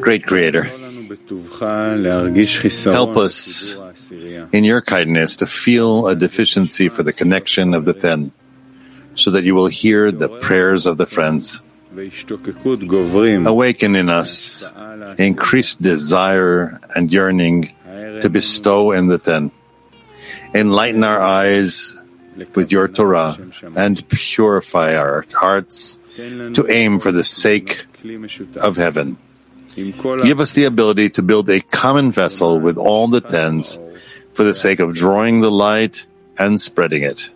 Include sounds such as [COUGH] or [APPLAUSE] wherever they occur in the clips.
Great Creator, help us in your kindness to feel a deficiency for the connection of the ten, so that you will hear the prayers of the friends. Awaken in us increased desire and yearning to bestow in the ten. Enlighten our eyes with your Torah and purify our hearts to aim for the sake of heaven. Give us the ability to build a common vessel with all the tens for the sake of drawing the light and spreading it.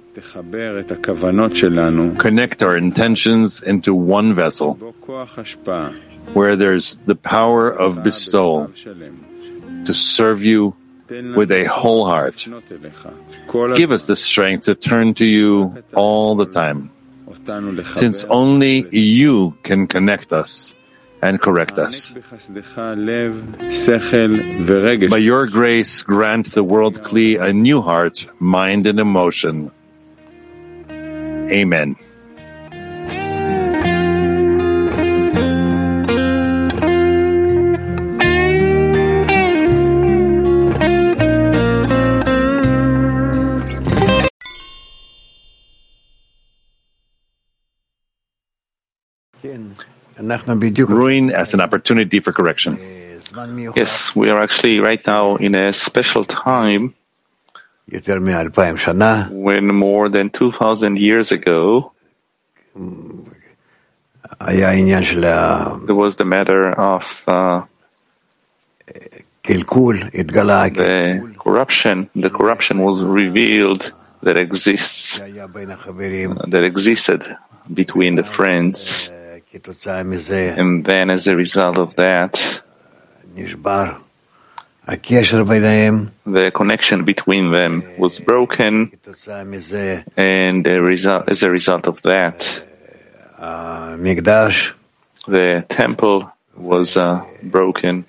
Connect our intentions into one vessel where there's the power of bestowal to serve you with a whole heart. Give us the strength to turn to you all the time, since only you can connect us and correct us. By your grace, grant the world Kli a new heart, mind, and emotion. Amen. Ruin as an opportunity for correction. Yes, we are actually right now in a special time when more than 2,000 years ago there was the matter of uh, the corruption. The corruption was revealed that exists, that existed between the friends. And then as a result of that, the connection between them was broken, and a result, as a result of that, the temple was uh, broken,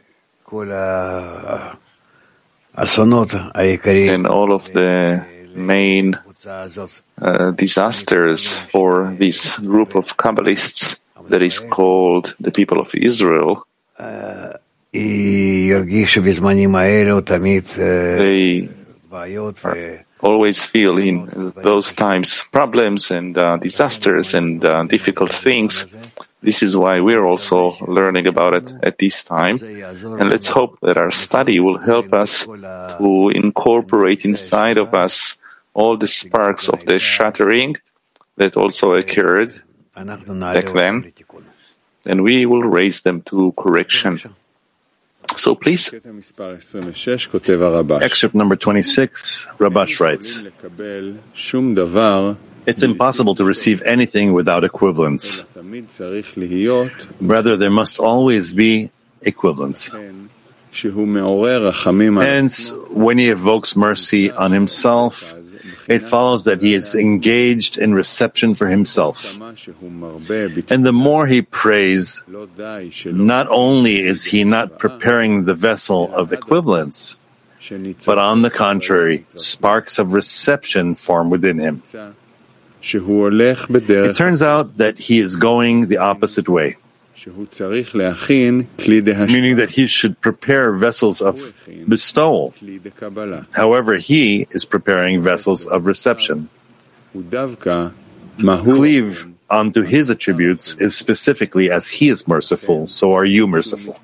and all of the main uh, disasters for this group of Kabbalists that is called the people of Israel, they always feel in those times problems and uh, disasters and uh, difficult things. This is why we're also learning about it at this time. And let's hope that our study will help us to incorporate inside of us all the sparks of the shattering that also occurred back then, and we will raise them to correction. So please. Excerpt number 26, Rabash writes, It's impossible to receive anything without equivalence. Rather, there must always be equivalence. Hence, when he evokes mercy on himself, it follows that he is engaged in reception for himself. And the more he prays, not only is he not preparing the vessel of equivalence, but on the contrary, sparks of reception form within him. It turns out that he is going the opposite way meaning that he should prepare vessels of bestowal. However, he is preparing vessels of reception. Cleave onto his attributes is specifically as he is merciful, so are you merciful.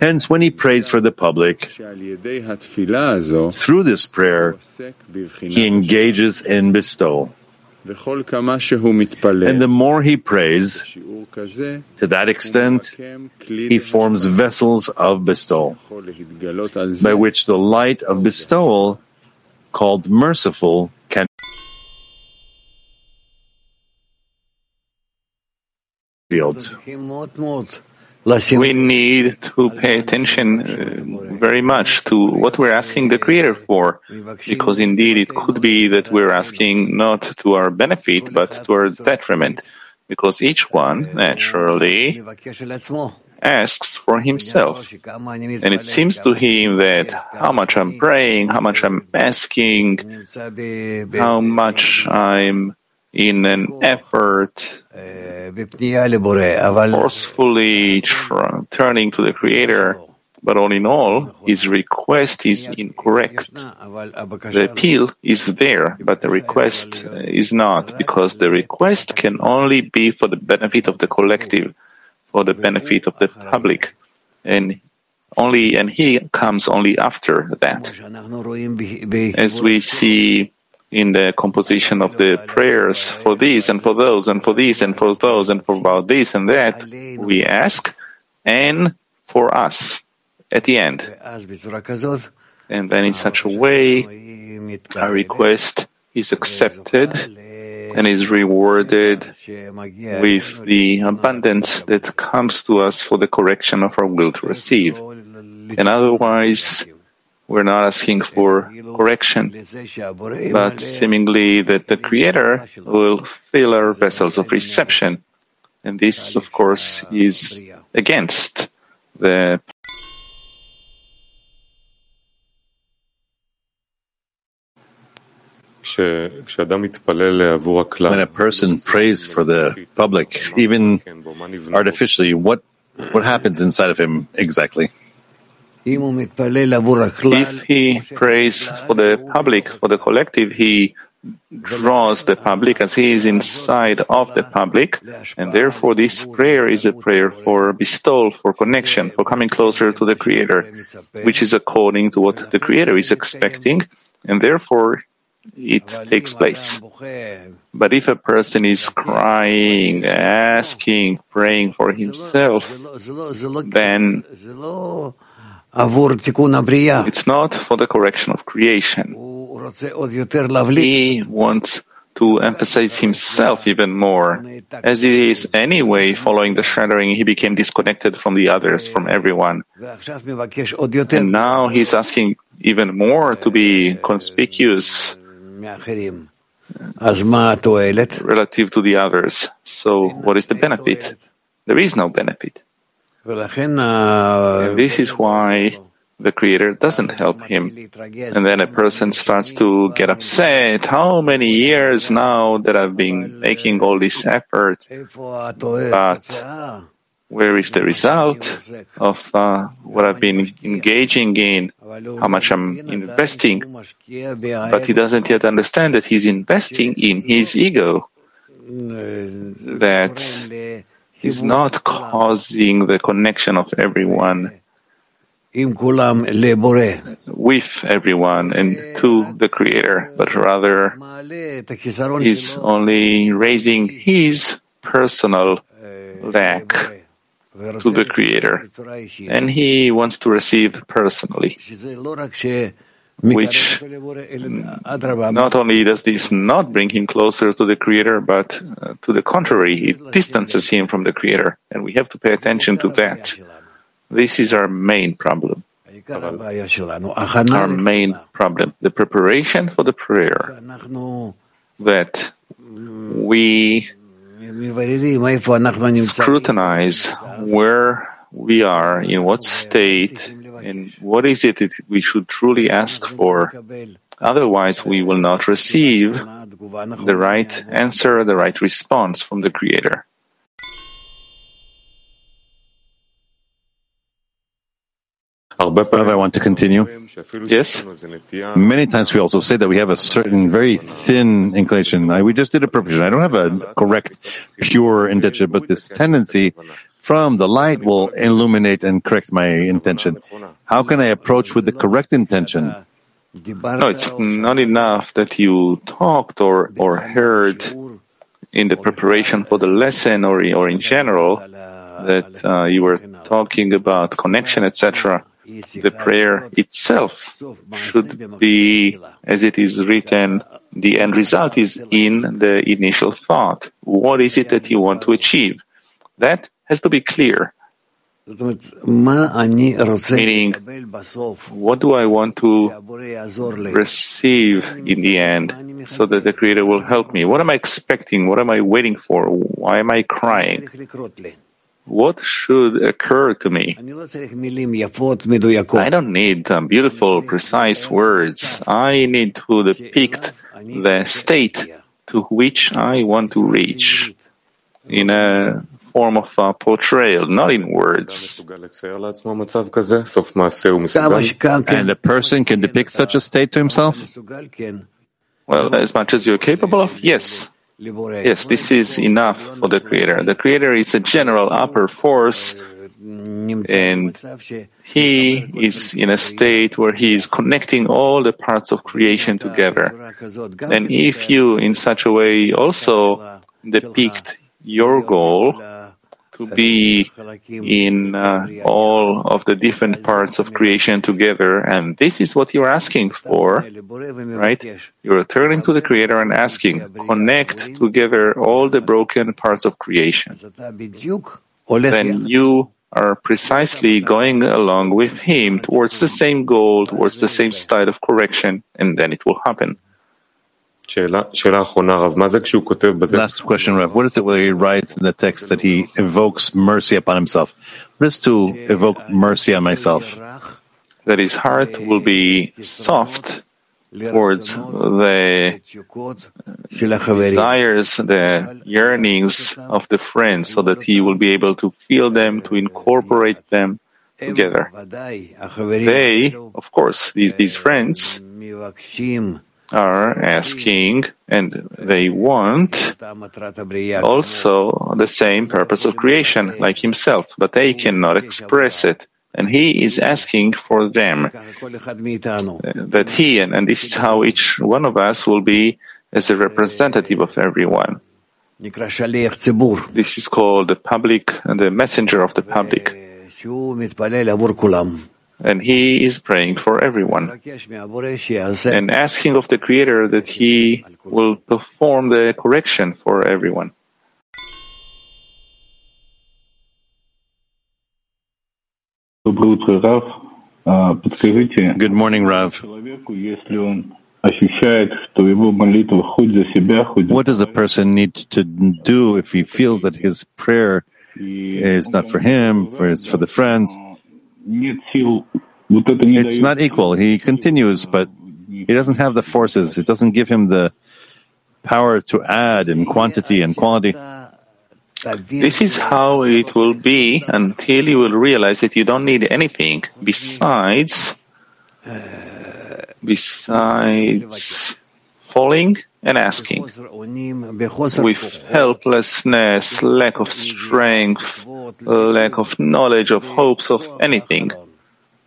Hence, when he prays for the public, through this prayer, he engages in bestowal. And the more he prays, to that extent, he forms vessels of bestowal, by which the light of bestowal, called merciful, can be revealed. We need to pay attention uh, very much to what we're asking the Creator for, because indeed it could be that we're asking not to our benefit, but to our detriment, because each one, naturally, asks for himself. And it seems to him that how much I'm praying, how much I'm asking, how much I'm in an effort, forcefully tr- turning to the Creator, but all in all, his request is incorrect. The appeal is there, but the request eh, is not, because the request can only be for the benefit of the collective, for the benefit of the public, and only and he comes only after that. As we see in the composition of the prayers for these and for those and for these and for those and for about this and that, we ask, and for us at the end. And then in such a way, our request is accepted and is rewarded with the abundance that comes to us for the correction of our will to receive. And otherwise, we're not asking for correction, but seemingly that the Creator will fill our vessels of reception. And this, of course, is against the When a person prays for the public, even artificially, what what happens inside of him exactly? If he prays for the public, for the collective, he draws the public as he is inside of the public, and therefore this prayer is a prayer for bestowal, for connection, for coming closer to the Creator, which is according to what the Creator is expecting, and therefore it takes place. But if a person is crying, asking, praying for himself, then it's not for the correction of creation. He wants to emphasize himself even more. As he is anyway following the shattering, he became disconnected from the others, from everyone. And now he's asking even more to be conspicuous relative to the others. So, what is the benefit? There is no benefit. And this is why the Creator doesn't help him. And then a person starts to get upset. How many years now that I've been making all this effort? But where is the result of uh, what I've been engaging in, how much I'm investing. But he doesn't yet understand that he's investing in his ego, that he's not causing the connection of everyone with everyone and to the Creator, but rather he's only raising his personal lack to the Creator, and he wants to receive personally. Which not only does this not bring him closer to the Creator, but uh, to the contrary, it distances him from the Creator, and we have to pay attention to that. This is our main problem. Our main problem, the preparation for the prayer that we scrutinize where we are, in what state, and what is it that we should truly ask for. Otherwise, we will not receive the right answer, the right response from the Creator. Rav, I want to continue. Yes? Many times we also say that we have a certain very thin inclination. I, we just did a preparation. I don't have a correct, pure intention, but this tendency from the light will illuminate and correct my intention. How can I approach with the correct intention? No, it's not enough that you talked or, or heard in the preparation for the lesson or, or in general that uh, you were talking about connection, etc the prayer itself should be, as it is written, the end result is in the initial thought. What is it that you want to achieve? That has to be clear. Meaning, what do I want to receive in the end so that the Creator will help me? What am I expecting? What am I waiting for? Why am I crying? what should occur to me? I don't need um, beautiful, precise words. I need to depict the state to which I want to reach in a form of uh, portrayal, not in words. And a person can depict such a state to himself? Well, as much as you're capable of, yes. Yes, this is enough for the Creator. The Creator is a general upper force, and He is in a state where He is connecting all the parts of creation together. And if you, in such a way, also depict your goal, to be in uh, all of the different parts of creation together. And this is what you're asking for, right? You're turning to the Creator and asking, connect together all the broken parts of creation. Then you are precisely going along with Him towards the same goal, towards the same state of correction, and then it will happen. Last question, Rav. What is it where he writes in the text that he evokes mercy upon himself? What is to evoke mercy on myself? That his heart will be soft towards the desires, the yearnings of the friends, so that he will be able to feel them, to incorporate them together. They, of course, these, these friends, are asking and they want also the same purpose of creation like himself, but they cannot express it. And he is asking for them that he, and, and this is how each one of us will be as a representative of everyone. This is called the public, and the messenger of the public and he is praying for everyone and asking of the Creator that he will perform the correction for everyone. Good morning, Rav. What does a person need to do if he feels that his prayer is not for him, for it's for the friends? It's not equal. He continues, but he doesn't have the forces. It doesn't give him the power to add in quantity and quality. This is how it will be until you will realize that you don't need anything besides besides falling and asking. With helplessness, lack of strength, lack of knowledge of hopes of anything,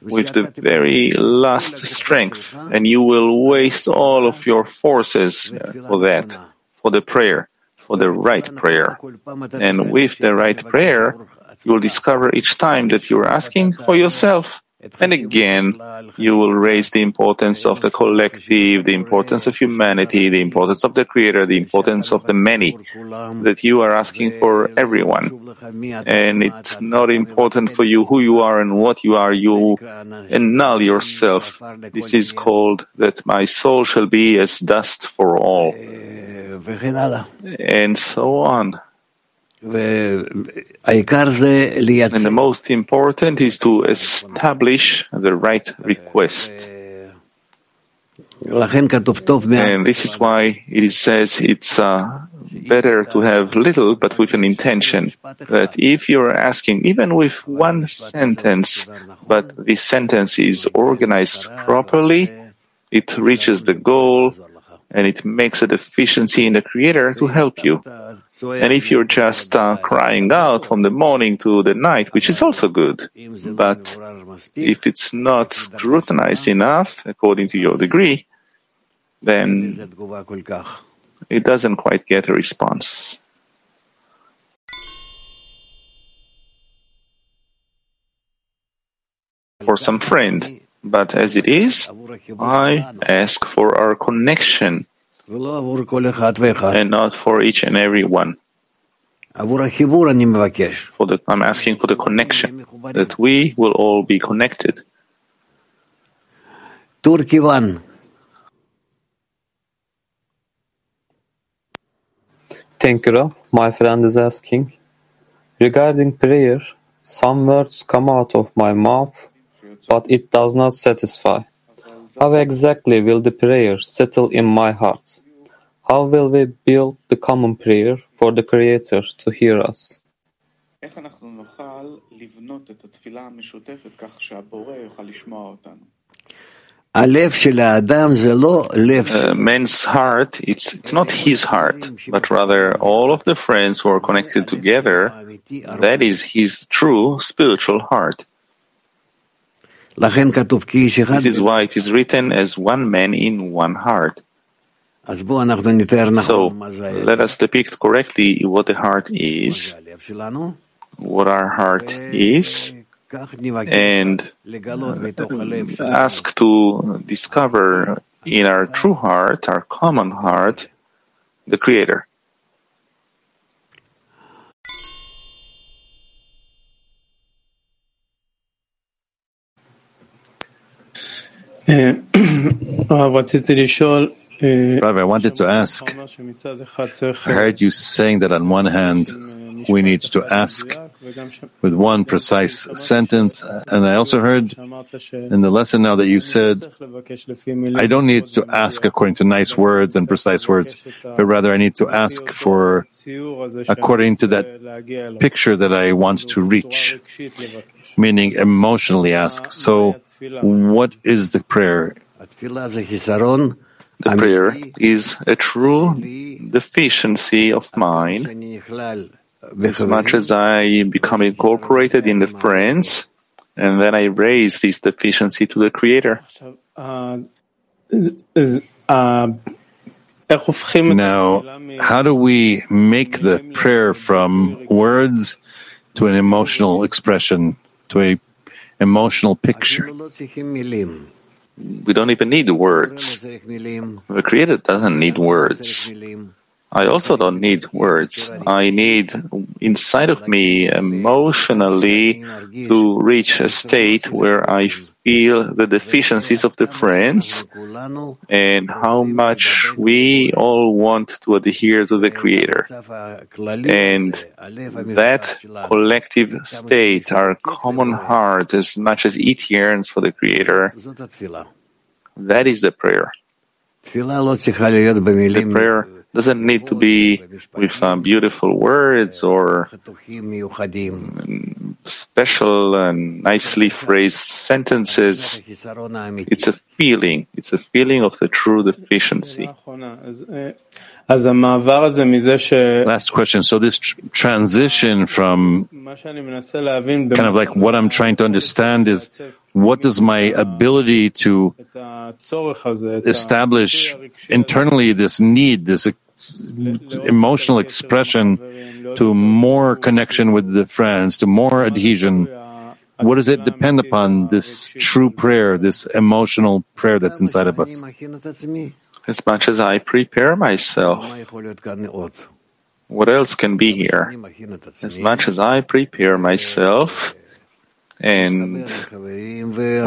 with the very last strength, and you will waste all of your forces uh, for that, for the prayer, for the right prayer. And with the right prayer, you will discover each time that you are asking for yourself and again, you will raise the importance of the collective, the importance of humanity, the importance of the Creator, the importance of the many, that you are asking for everyone. And it's not important for you who you are and what you are. You annul yourself. This is called that my soul shall be as dust for all. And so on. And the most important is to establish the right request. And this is why it says it's uh, better to have little but with an intention. That if you're asking, even with one sentence, but this sentence is organized properly, it reaches the goal and it makes a deficiency in the Creator to help you. And if you're just uh, crying out from the morning to the night, which is also good, but if it's not scrutinized enough according to your degree, then it doesn't quite get a response. For some friend, but as it is, I ask for our connection and not for each and every one. For the, I'm asking for the connection, that we will all be connected. Turkey one. Thank you, My friend is asking. Regarding prayer, some words come out of my mouth, but it does not satisfy. How exactly will the prayer settle in my heart? How will we build the common prayer for the Creator to hear us? Uh, man's heart, it's, it's not his heart, but rather all of the friends who are connected together, that is his true spiritual heart. This is why it is written as one man in one heart. So let us depict correctly what the heart is, what our heart is, and ask to discover in our true heart, our common heart, the Creator. Rabbi, I wanted to ask. I heard you saying that on one hand, we need to ask with one precise sentence. And I also heard in the lesson now that you said, I don't need to ask according to nice words and precise words, but rather I need to ask for according to that picture that I want to reach, meaning emotionally ask. So what is the prayer? The prayer is a true deficiency of mind as much as I become incorporated in the friends, and then I raise this deficiency to the Creator. Now, how do we make the prayer from words to an emotional expression, to a emotional picture? We don't even need words. The Creator doesn't need words. I also don't need words. I need inside of me emotionally to reach a state where I feel the deficiencies of the friends and how much we all want to adhere to the Creator. And that collective state, our common heart, as much as it yearns for the Creator, that is the prayer. The prayer doesn't need to be with some beautiful words or special and nicely phrased sentences. It's a feeling. It's a feeling of the true deficiency. Last question. So this tr- transition from kind of like what I'm trying to understand is what does my ability to establish internally this need, this emotional expression to more connection with the friends, to more adhesion? What does it depend upon this true prayer, this emotional prayer that's inside of us? As much as I prepare myself, what else can be here? As much as I prepare myself, and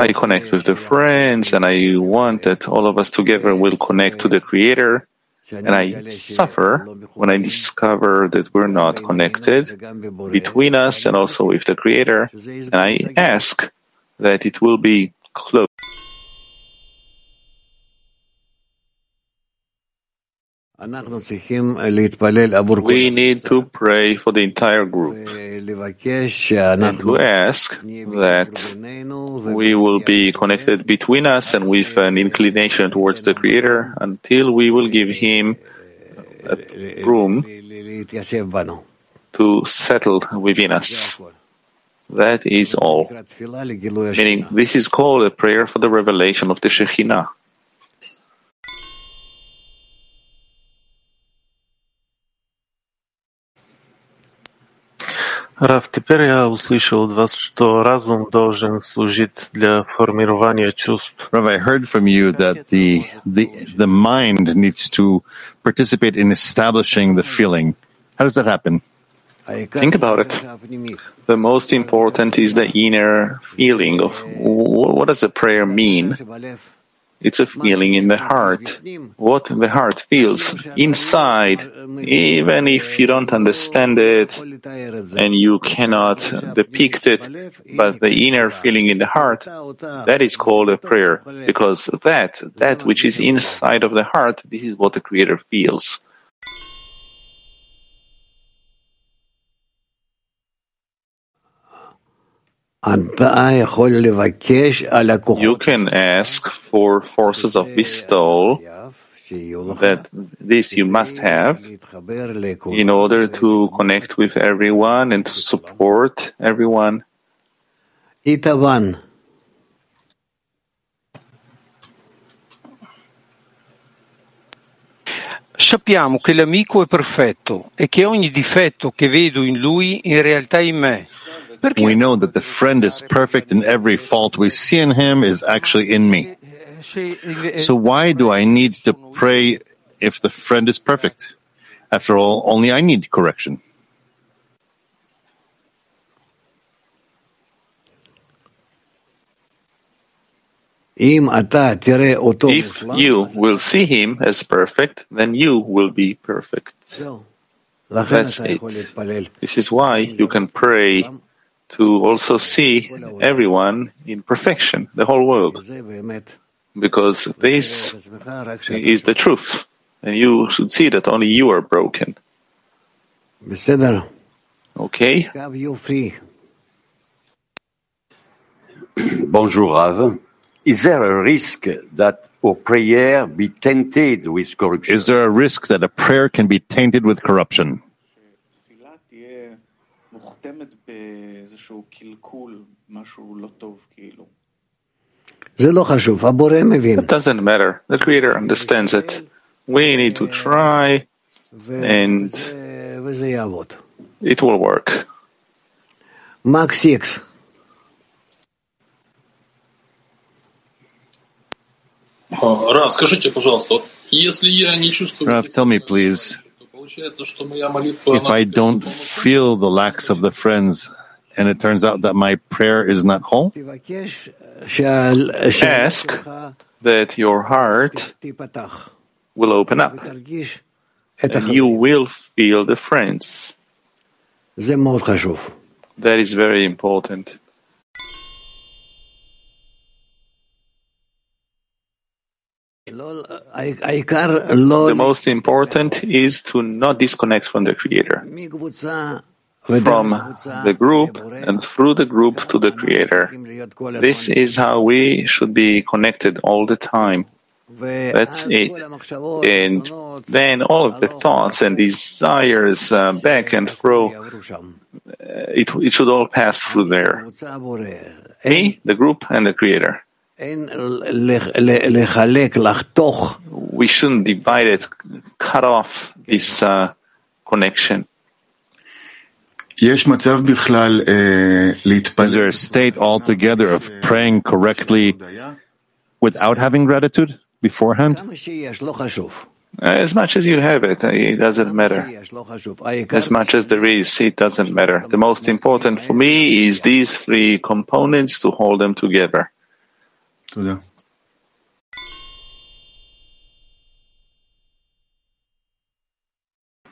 I connect with the friends, and I want that all of us together will connect to the Creator. And I suffer when I discover that we're not connected between us and also with the Creator. And I ask that it will be closed. We need to pray for the entire group and to ask that we will be connected between us and with an inclination towards the Creator until we will give Him room to settle within us. That is all. Meaning, this is called a prayer for the revelation of the Shekhinah. Раф, теперь я услышал от вас, что разум должен служить для формирования чувств. Rav, I heard from you that the, the, the mind needs to participate in establishing the feeling. How does that happen? Think about it. The most important is the inner feeling of what does the prayer mean? It's a feeling in the heart. What the heart feels inside, even if you don't understand it and you cannot depict it, but the inner feeling in the heart, that is called a prayer. Because that, that which is inside of the heart, this is what the Creator feels. You can ask for forces of bestowal that this you must have in order to connect with everyone and to support everyone. Sappiamo che l'amico è perfetto e che ogni difetto che vedo in lui in realtà è in me. We know that the friend is perfect and every fault we see in him is actually in me. So why do I need to pray if the friend is perfect? After all, only I need correction. If you will see him as perfect, then you will be perfect. That's it. This is why you can pray to also see everyone in perfection, the whole world. Because this is the truth. And you should see that only you are broken. Okay? [CLEARS THROAT] Bonjour, Rav. Is there a risk that a prayer be tainted with corruption? Is there a risk that a prayer can be tainted with corruption? It doesn't matter. The Creator understands it. We need to try, and it will work. Mark 6. Рав, скажите, пожалуйста, вот если я не чувствую... Rav, tell me please, if I don't feel the lacks of the friends and it turns out that my prayer is not whole, ask that your heart will open up and you will feel the friends. That is very important. The most important is to not disconnect from the Creator, from the group and through the group to the Creator. This is how we should be connected all the time. That's it. And then all of the thoughts and desires uh, back and fro, uh, it, it should all pass through there. Me, the group, and the Creator. We shouldn't divide it, cut off this uh, connection. Is there a state altogether of praying correctly without having gratitude beforehand? As much as you have it, it doesn't matter. As much as there is, it doesn't matter. The most important for me is these three components to hold them together. tú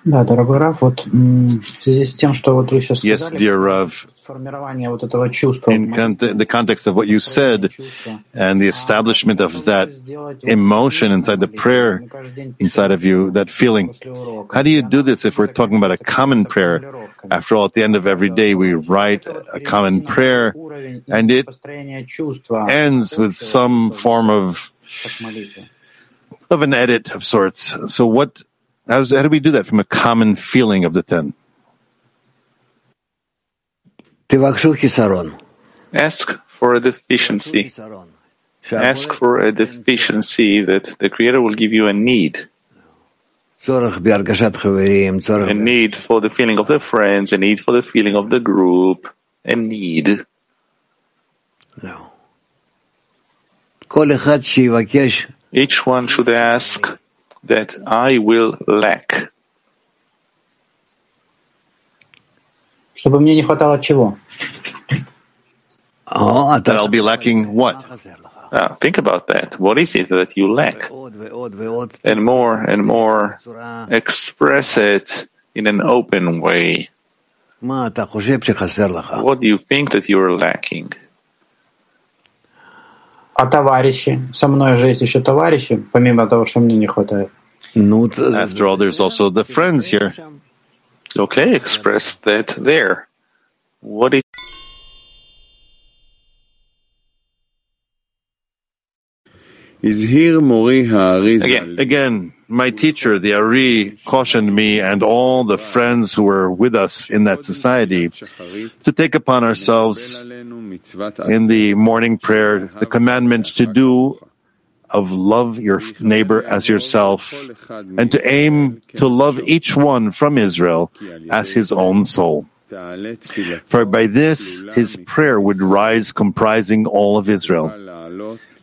Да, дорогой Раф, вот в связи с тем, что вот вы сейчас Yes, сказали, dear Rav, формирование вот этого чувства, in con- the context of what you said and the establishment of that emotion inside the prayer inside of you, that feeling, how do you do this if we're talking about a common prayer? After all, at the end of every day, we write a common prayer and it ends with some form of of an edit of sorts. So what, how's, how do we do that from a common feeling of the ten? Ask for a deficiency. Ask for a deficiency that the Creator will give you a need. A need for the feeling of the friends, a need for the feeling of the group, a need. No. Each one should ask that I will lack. чтобы мне не хватало чего? that I'll be lacking what? Uh, think about that. What is it that you lack? And more and more express it in an open way. What do you think that you are lacking? А товарищи? Со мной же есть еще товарищи, помимо того, что мне не хватает. After all, there's also the friends here. Okay, express that there. What is Again, again, my teacher, the Ari, cautioned me and all the friends who were with us in that society to take upon ourselves in the morning prayer the commandment to do of love your neighbor as yourself and to aim to love each one from Israel as his own soul. For by this his prayer would rise comprising all of Israel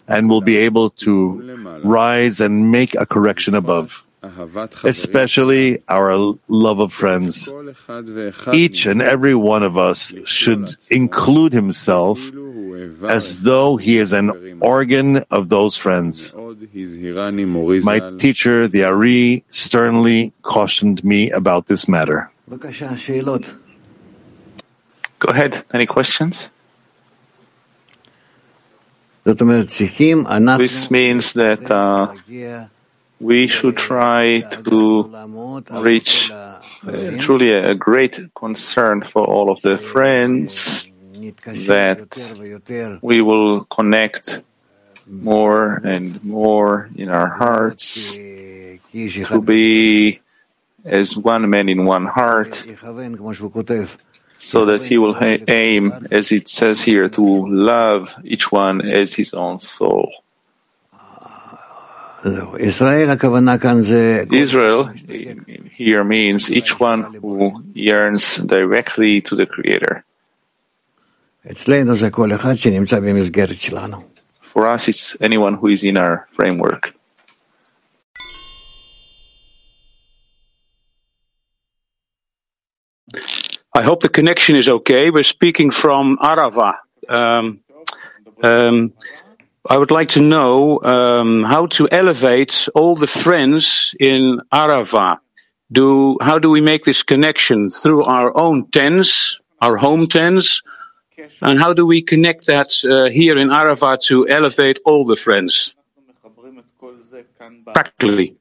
and will be able to rise and make a correction above, especially our love of friends. Each and every one of us should include himself as though he is an organ of those friends. My teacher, the Ari, sternly cautioned me about this matter. Go ahead. Any questions? This means that uh, we should try to reach uh, truly a great concern for all of the friends that we will connect more and more in our hearts to be as one man in one heart so that he will aim, as it says here, to love each one as his own soul. Israel here means each one who yearns directly to the Creator. For us, it's anyone who is in our framework. I hope the connection is okay. We're speaking from Arava. Um, um, I would like to know um, how to elevate all the friends in Arava. Do how do we make this connection through our own tens, our home tens, and how do we connect that uh, here in Arava to elevate all the friends practically?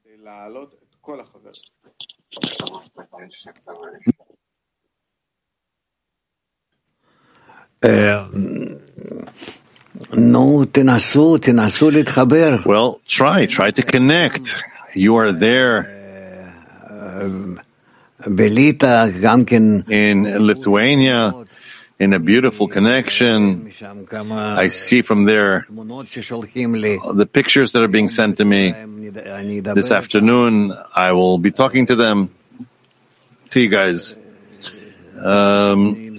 Well, try, try to connect. You are there. In Lithuania, in a beautiful connection. I see from there the pictures that are being sent to me. This afternoon, I will be talking to them, to you guys. Um,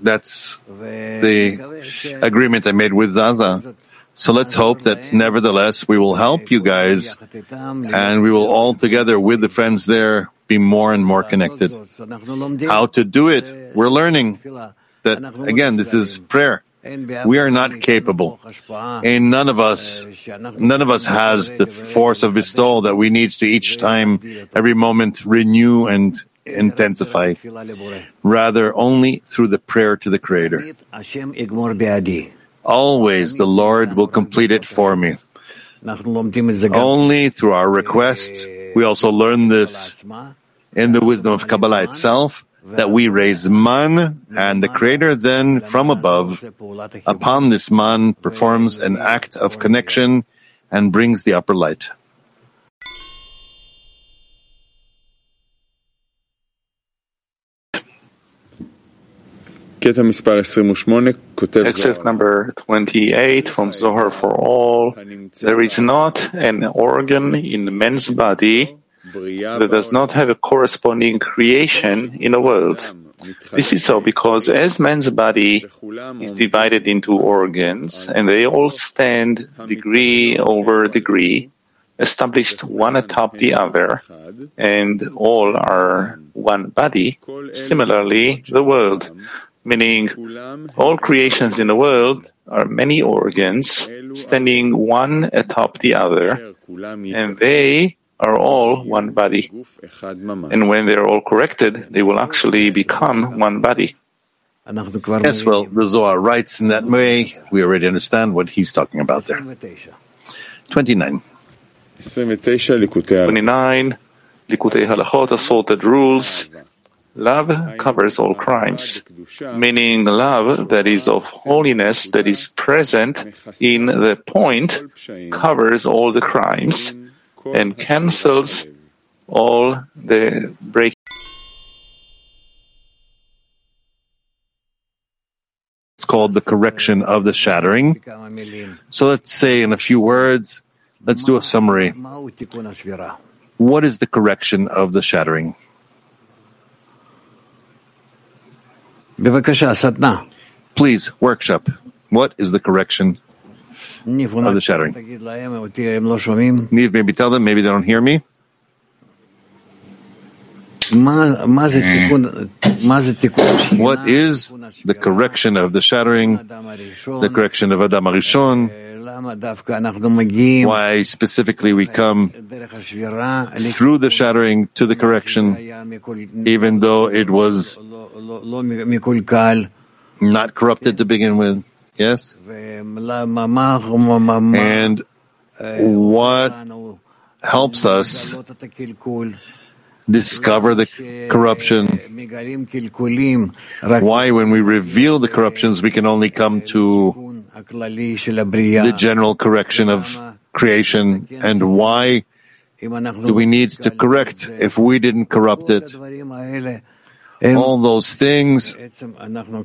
that's the agreement I made with Zaza. So let's hope that nevertheless we will help you guys and we will all together with the friends there be more and more connected. How to do it, we're learning that again, this is prayer. We are not capable. And none of us, none of us has the force of bestowal that we need to each time, every moment renew and intensify. Rather, only through the prayer to the Creator. Always the Lord will complete it for me. Only through our requests, we also learn this in the wisdom of Kabbalah itself, that we raise man, and the Creator then, from above, upon this man, performs an act of connection and brings the upper light. Excerpt number 28 from Zohar for All. There is not an organ in man's body that does not have a corresponding creation in the world. This is so because as man's body is divided into organs and they all stand degree over degree, established one atop the other, and all are one body, similarly the world meaning all creations in the world are many organs standing one atop the other, and they are all one body. And when they are all corrected, they will actually become one body. Yes, well, the Zohar writes in that way. We already understand what he's talking about there. 29. 29. Likutei Halachot, assorted rules. Love covers all crimes, meaning love that is of holiness, that is present in the point, covers all the crimes and cancels all the break. It's called the correction of the shattering. So let's say in a few words, let's do a summary. What is the correction of the shattering? Please, workshop. What is the correction of the shattering? Maybe tell them, maybe they don't hear me. What is the correction of the shattering, the correction of Adam Arishon? Why specifically we come through the shattering to the correction, even though it was not corrupted to begin with? Yes? And what helps us discover the corruption? Why, when we reveal the corruptions, we can only come to the general correction of creation? And why do we need to correct if we didn't corrupt it? All those things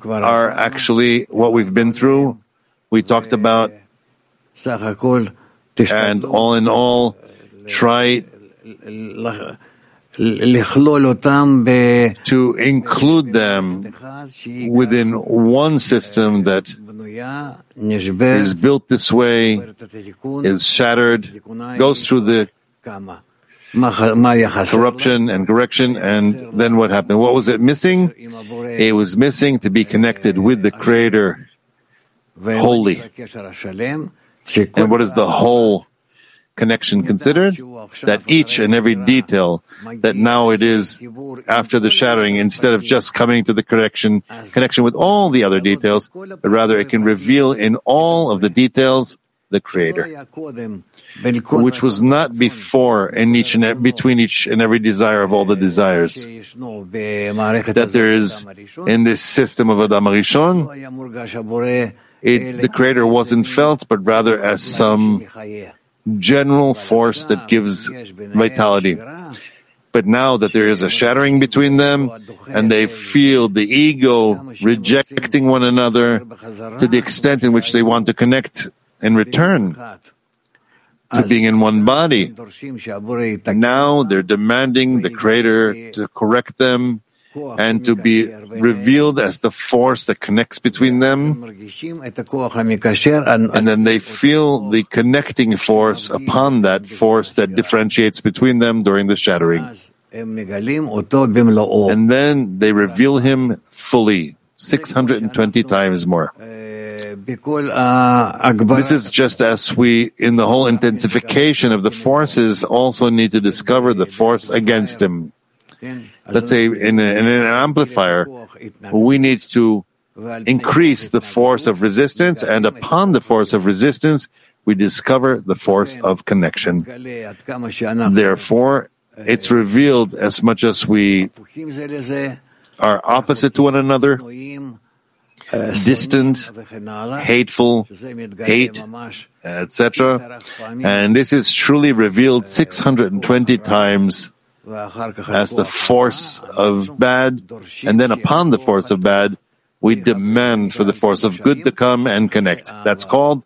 are actually what we've been through. We talked about, and all in all, try to include them within one system that is built this way, is shattered, goes through the corruption and correction, and then what happened? What was it missing? It was missing to be connected with the Creator, holy. And what is the whole connection considered? That each and every detail, that now it is after the shattering, instead of just coming to the correction, connection with all the other details, but rather it can reveal in all of the details the Creator, which was not before in each and between each and every desire of all the desires. That there is in this system of Adam Arishon, it, the Creator wasn't felt, but rather as some general force that gives vitality. But now that there is a shattering between them and they feel the ego rejecting one another to the extent in which they want to connect in return to being in one body. Now they're demanding the Creator to correct them and to be revealed as the force that connects between them. And then they feel the connecting force upon that force that differentiates between them during the shattering. And then they reveal him fully, 620 times more. Uh, this is just as we, in the whole intensification of the forces, also need to discover the force against him. Let's say in, a, in an amplifier, we need to increase the force of resistance, and upon the force of resistance, we discover the force of connection. Therefore, it's revealed as much as we are opposite to one another, distant, hateful, hate, etc. And this is truly revealed 620 times as the force of bad, and then upon the force of bad, we demand for the force of good to come and connect. That's called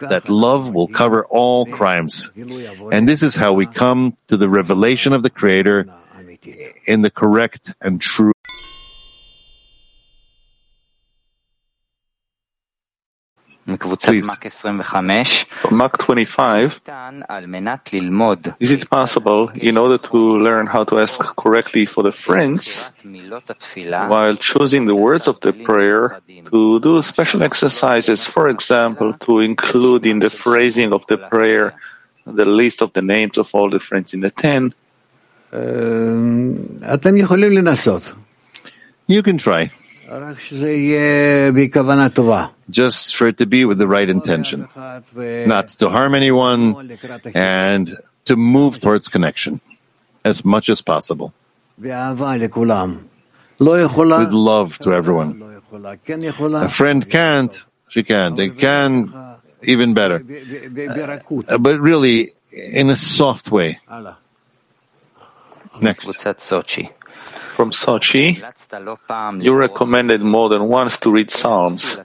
that love will cover all crimes. And this is how we come to the revelation of the Creator in the correct and true Please. From Mark 25, is it possible, in order to learn how to ask correctly for the friends, while choosing the words of the prayer, to do special exercises, for example, to include in the phrasing of the prayer the list of the names of all the friends in the ten? אתם יכולים לנסות. You can try, Just for it to be with the right intention, not to harm anyone, and to move towards connection as much as possible. With love to everyone. A friend can't, she can't. They can even better. Uh, but really, in a soft way. Next. Sochi from Sochi, you recommended more than once to read Psalms.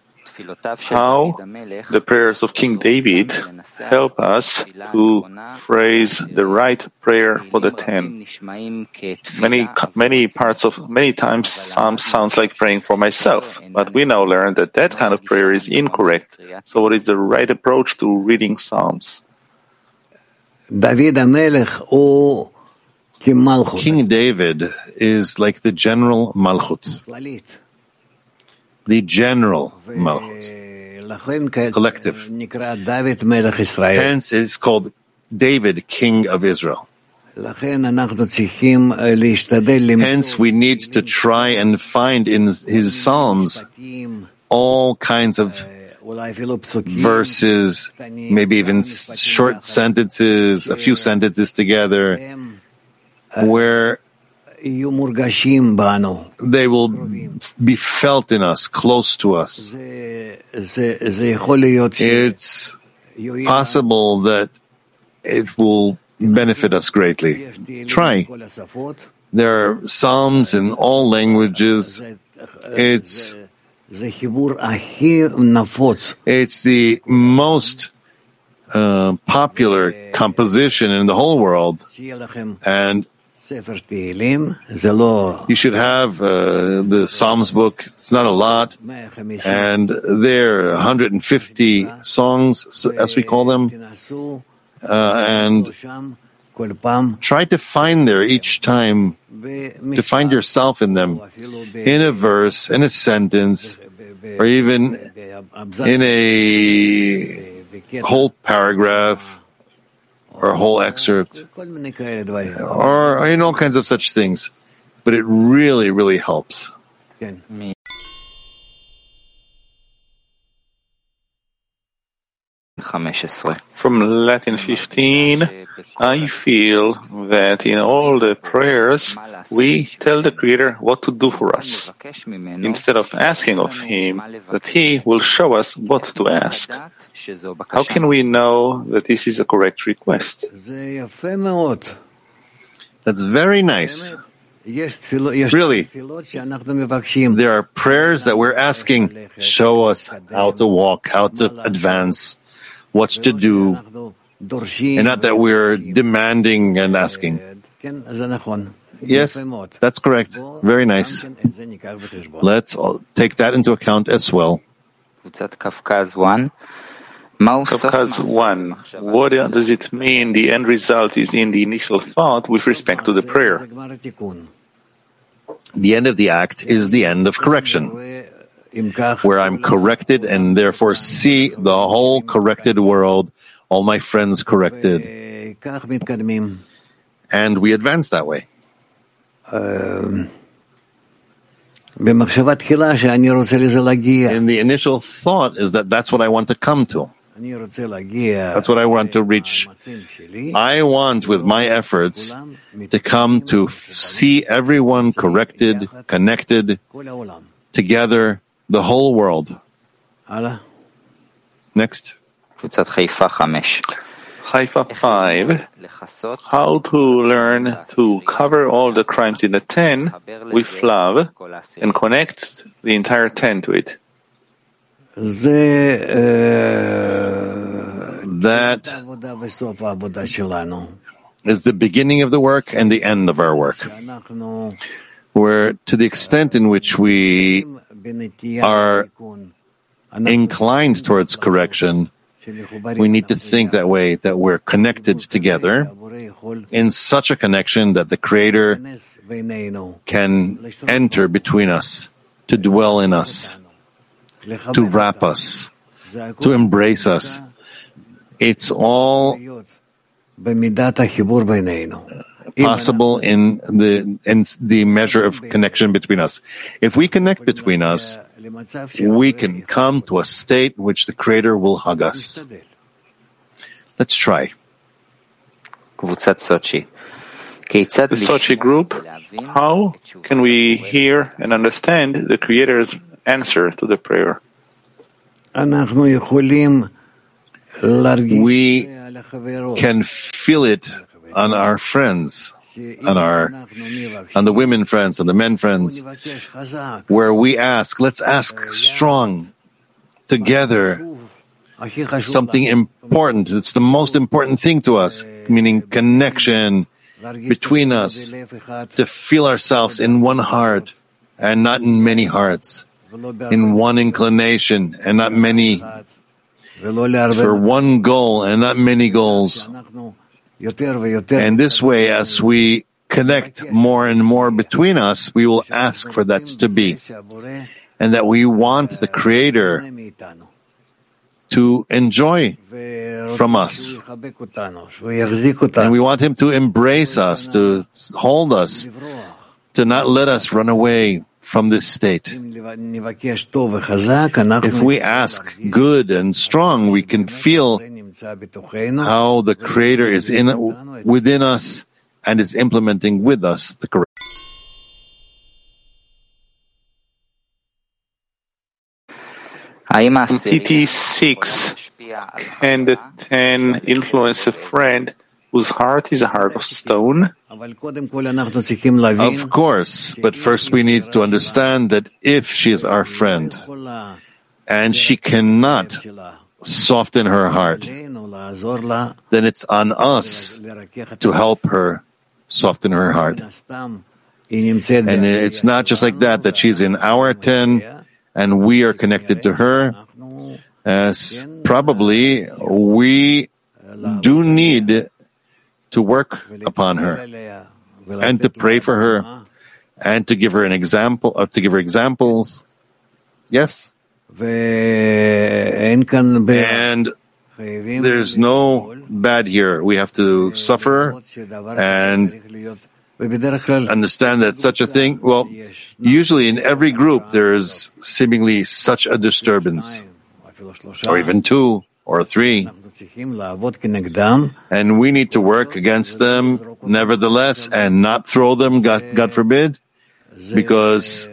How the prayers of King David help us to phrase the right prayer for the ten. Many, many parts of, many times Psalm sounds like praying for myself, but we now learn that that kind of prayer is incorrect. So what is the right approach to reading Psalms? David, King David is like the general Malchut. The general Malchut. Collective. Hence it's called David, King of Israel. Hence we need to try and find in his Psalms all kinds of verses, maybe even short sentences, a few sentences together, where they will be felt in us, close to us. It's possible that it will benefit us greatly. Try. There are psalms in all languages. It's it's the most uh, popular composition in the whole world, and you should have uh, the Psalms book. It's not a lot. And there are 150 songs, as we call them. Uh, and try to find there each time, to find yourself in them, in a verse, in a sentence, or even in a whole paragraph or a whole excerpt, or in all kinds of such things. But it really, really helps. Fifteen. From Latin 15, I feel that in all the prayers we tell the Creator what to do for us, instead of asking of Him that He will show us what to ask. How can we know that this is a correct request? That's very nice. Really, there are prayers that we're asking show us how to walk, how to advance what's to do, and not that we're demanding and asking. Yes, that's correct. Very nice. Let's take that into account as well. Kafkaz 1. Kafkaz 1. What does it mean the end result is in the initial thought with respect to the prayer? The end of the act is the end of correction where I'm corrected and therefore see the whole corrected world, all my friends corrected. And we advance that way. In the initial thought is that that's what I want to come to. That's what I want to reach. I want, with my efforts, to come to see everyone corrected, connected, together, the whole world. הלאה. Next. Haifa 5. How to learn to cover all the crimes in the ten with love and connect the entire ten to it. זה אה, That העבודה וסוף העבודה שלנו. is the beginning of the work and the end of our work. אנחנו Where, to the extent in which we בנטייה are inclined towards correction, we need to think that way, that we're connected together in such a connection that the Creator can enter between us, to dwell in us, to wrap us, to embrace us. It's all possible in the in the measure of connection between us. If we connect between us, we can come to a state in which the Creator will hug us. Let's try. The Sochi group, how can we hear and understand the Creator's answer to the prayer? We can feel it on our friends, on our, on the women friends, on the men friends, where we ask, let's ask strong, together, something important. It's the most important thing to us, meaning connection between us, to feel ourselves in one heart and not in many hearts, in one inclination and not many, for one goal and not many goals. And this way, as we connect more and more between us, we will ask for that to be. And that we want the Creator to enjoy from us. And we want Him to embrace us, to hold us, to not let us run away from this state. If we ask good and strong, we can feel how the Creator is in within us and is implementing with us the correct. TT6 and the 10 influence a friend whose heart is a heart of stone? Of course, but first we need to understand that if she is our friend and she cannot soften her heart, then it's on us to help her soften her heart. And it's not just like that, that she's in our 10 and we are connected to her. As probably we do need to work upon her and to pray for her and to give her an example, uh, to give her examples. Yes. And there's no bad here. We have to suffer and understand that such a thing, well, usually in every group there is seemingly such a disturbance, or even two or three. And we need to work against them nevertheless and not throw them, God, God forbid, because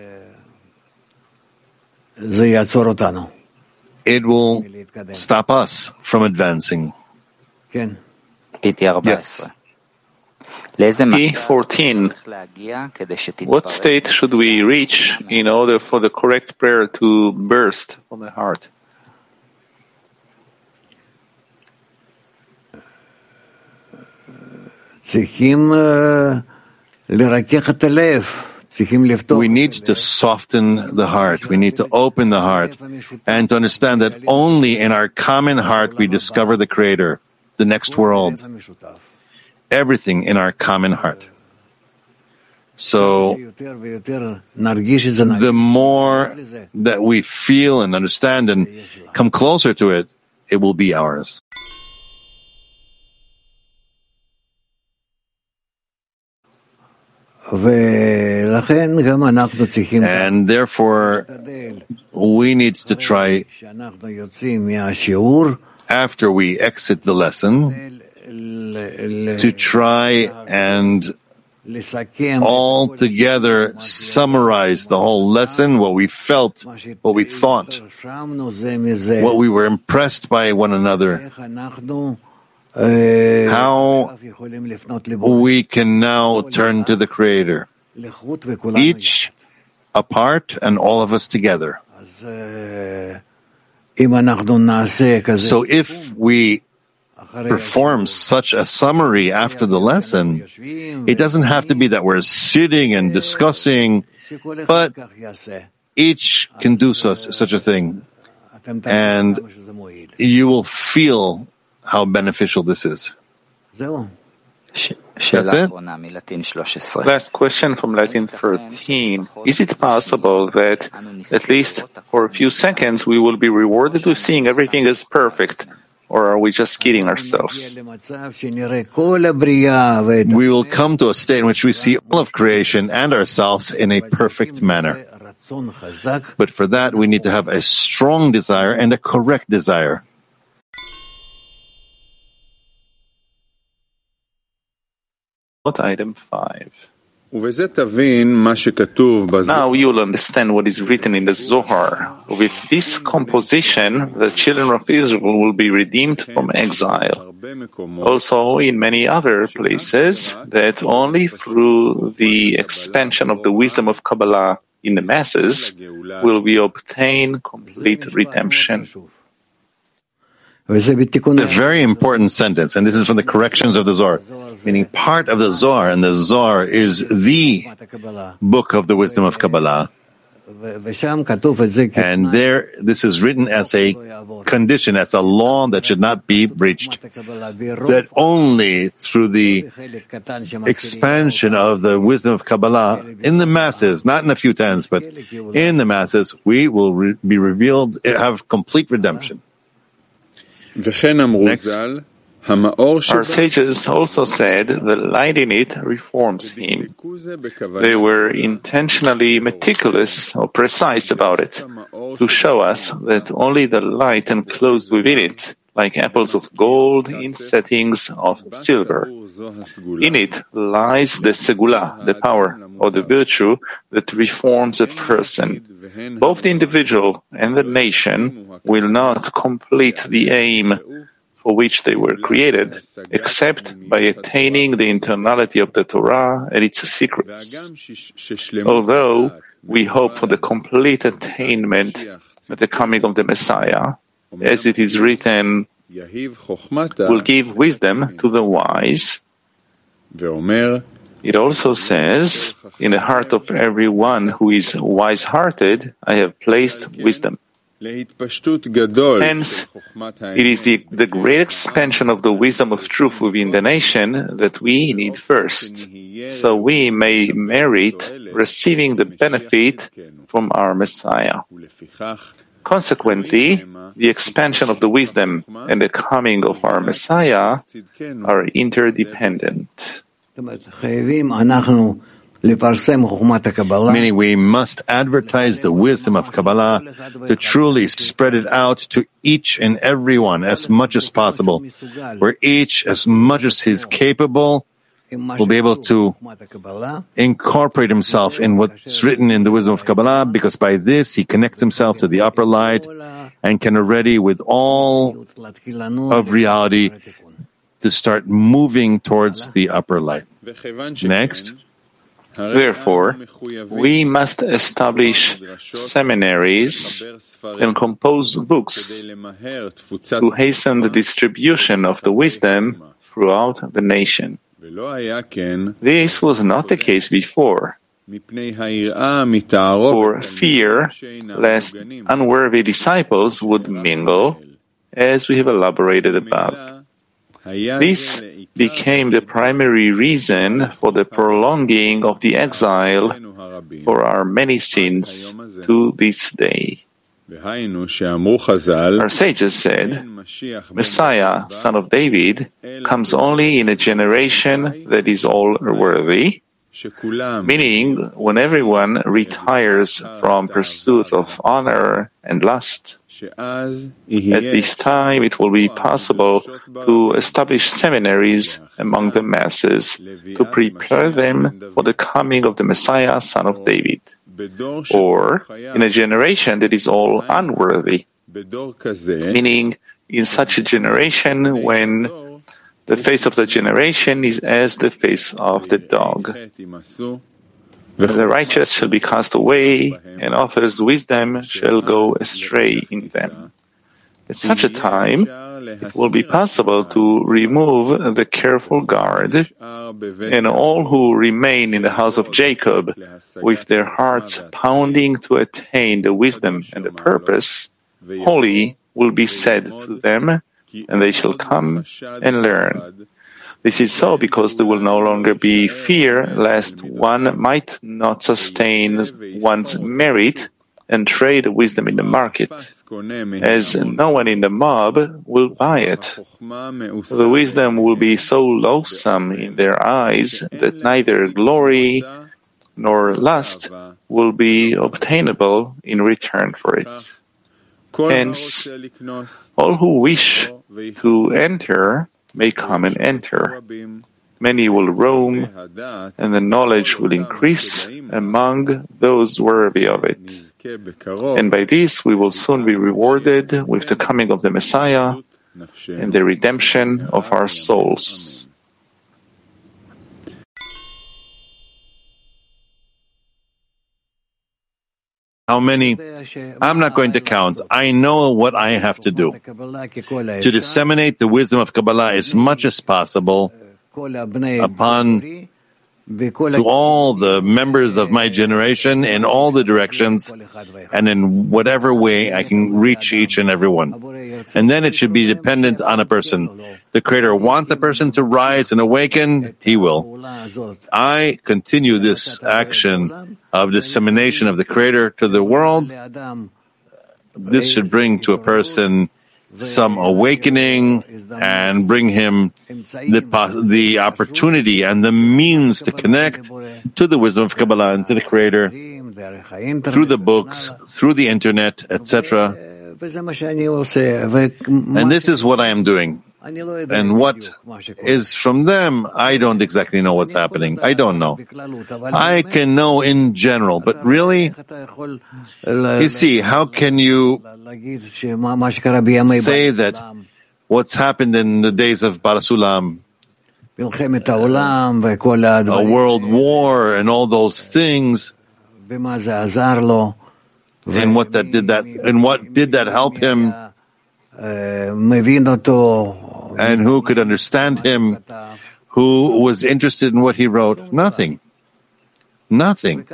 it will stop us from advancing. Yes. T14. What state should we reach in order for the correct prayer to burst from the heart? We need to soften the heart. We need to open the heart and to understand that only in our common heart we discover the Creator, the next world, everything in our common heart. So, the more that we feel and understand and come closer to it, it will be ours. And therefore, we need to try, after we exit the lesson, to try and all together summarize the whole lesson, what we felt, what we thought, what we were impressed by one another, how we can now turn to the Creator, each apart and all of us together. So if we perform such a summary after the lesson, it doesn't have to be that we're sitting and discussing, but each can do such, such a thing. and you will feel how beneficial this is. That's it. Last question from Latin 13. Is it possible that at least for a few seconds we will be rewarded with seeing everything as perfect? Or are we just kidding ourselves? We will come to a state in which we see all of creation and ourselves in a perfect manner. But for that, we need to have a strong desire and a correct desire. Item five. Now you'll understand what is written in the Zohar. With this composition, the children of Israel will be redeemed from exile. Also, in many other places, that only through the expansion of the wisdom of Kabbalah in the masses will we obtain complete redemption. A very important sentence, and this is from the corrections of the Zohar meaning part of the Zohar, and the Zohar is the book of the wisdom of Kabbalah. And there, this is written as a condition, as a law that should not be breached. That only through the expansion of the wisdom of Kabbalah in the masses, not in a few tens, but in the masses, we will re- be revealed, have complete redemption. Next. Our sages also said the light in it reforms him. They were intentionally meticulous or precise about it to show us that only the light enclosed within it, like apples of gold in settings of silver. In it lies the segula, the power or the virtue that reforms a person. Both the individual and the nation will not complete the aim for which they were created, except by attaining the internality of the Torah and its secrets. Although we hope for the complete attainment at the coming of the Messiah, as it is written, will give wisdom to the wise. It also says, in the heart of everyone who is wise-hearted, I have placed wisdom. Hence, it is the, the great expansion of the wisdom of truth within the nation that we need first, so we may merit receiving the benefit from our Messiah. Consequently, the expansion of the wisdom and the coming of our Messiah are interdependent. Meaning we must advertise the wisdom of Kabbalah to truly spread it out to each and every one as much as possible, where each, as much as he's capable, will be able to incorporate himself in what's written in the wisdom of Kabbalah, because by this he connects himself to the upper light and can already, with all of reality, to start moving towards the upper light. Next. Therefore, we must establish seminaries and compose books to hasten the distribution of the wisdom throughout the nation. This was not the case before. For fear lest unworthy disciples would mingle, as we have elaborated above. This became the primary reason for the prolonging of the exile for our many sins to this day. Our sages said, Messiah, son of David, comes only in a generation that is all worthy, meaning when everyone retires from pursuit of honor and lust. At this time, it will be possible to establish seminaries among the masses to prepare them for the coming of the Messiah, son of David, or in a generation that is all unworthy, meaning in such a generation when the face of the generation is as the face of the dog. The righteous shall be cast away, and authors' wisdom shall go astray in them. At such a time, it will be possible to remove the careful guard, and all who remain in the house of Jacob, with their hearts pounding to attain the wisdom and the purpose, Holy will be said to them, and they shall come and learn. This is so because there will no longer be fear lest one might not sustain one's merit and trade wisdom in the market, as no one in the mob will buy it. The wisdom will be so loathsome in their eyes that neither glory nor lust will be obtainable in return for it. Hence, all who wish to enter may come and enter. Many will roam, and the knowledge will increase among those worthy of it. And by this we will soon be rewarded with the coming of the Messiah and the redemption of our souls. How many? I'm not going to count. I know what I have to do. To disseminate the wisdom of Kabbalah as much as possible upon to all the members of my generation in all the directions and in whatever way I can reach each and every one. And then it should be dependent on a person. The Creator wants a person to rise and awaken, He will. I continue this action of dissemination of the Creator to the world. This should bring to a person some awakening and bring him the, the opportunity and the means to connect to the wisdom of Kabbalah and to the Creator through the books, through the internet, etc. And this is what I am doing. And what is from them, I don't exactly know what's happening. I don't know. I can know in general, but really, you see, how can you say that what's happened in the days of Baal HaSulam, a world war and all those things, and what that did that, and what did that help him? And who could understand him, who was interested in what he wrote? Nothing. Nothing.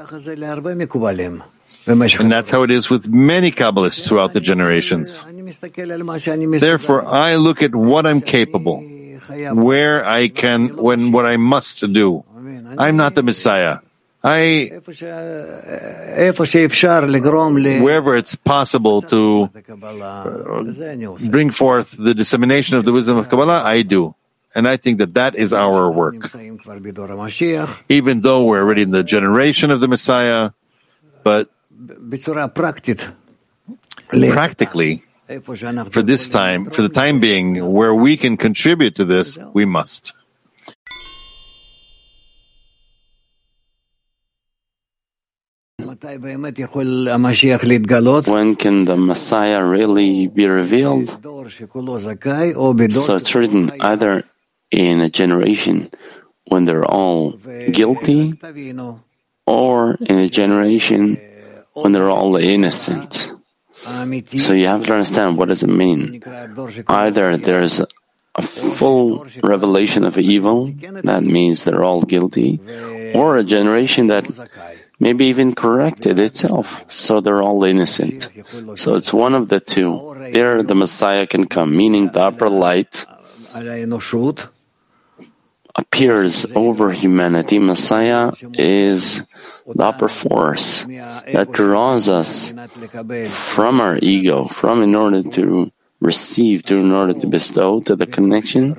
And that's how it is with many Kabbalists throughout the generations. Therefore, I look at what I'm capable, where I can, when, what I must do. I'm not the Messiah. I, wherever it's possible to uh, bring forth the dissemination of the wisdom of Kabbalah, I do. And I think that that is our work. Even though we're already in the generation of the Messiah, but practically, for this time, for the time being, where we can contribute to this, we must. When can the Messiah really be revealed? So it's written either in a generation when they're all guilty or in a generation when they're all innocent. So you have to understand what does it mean. Either there's a full revelation of evil, that means they're all guilty, or a generation that maybe even corrected itself, so they're all innocent. So it's one of the two. There the Messiah can come, meaning the upper light appears over humanity. Messiah is the upper force that draws us from our ego, from in order to receive, to in order to bestow to the connection.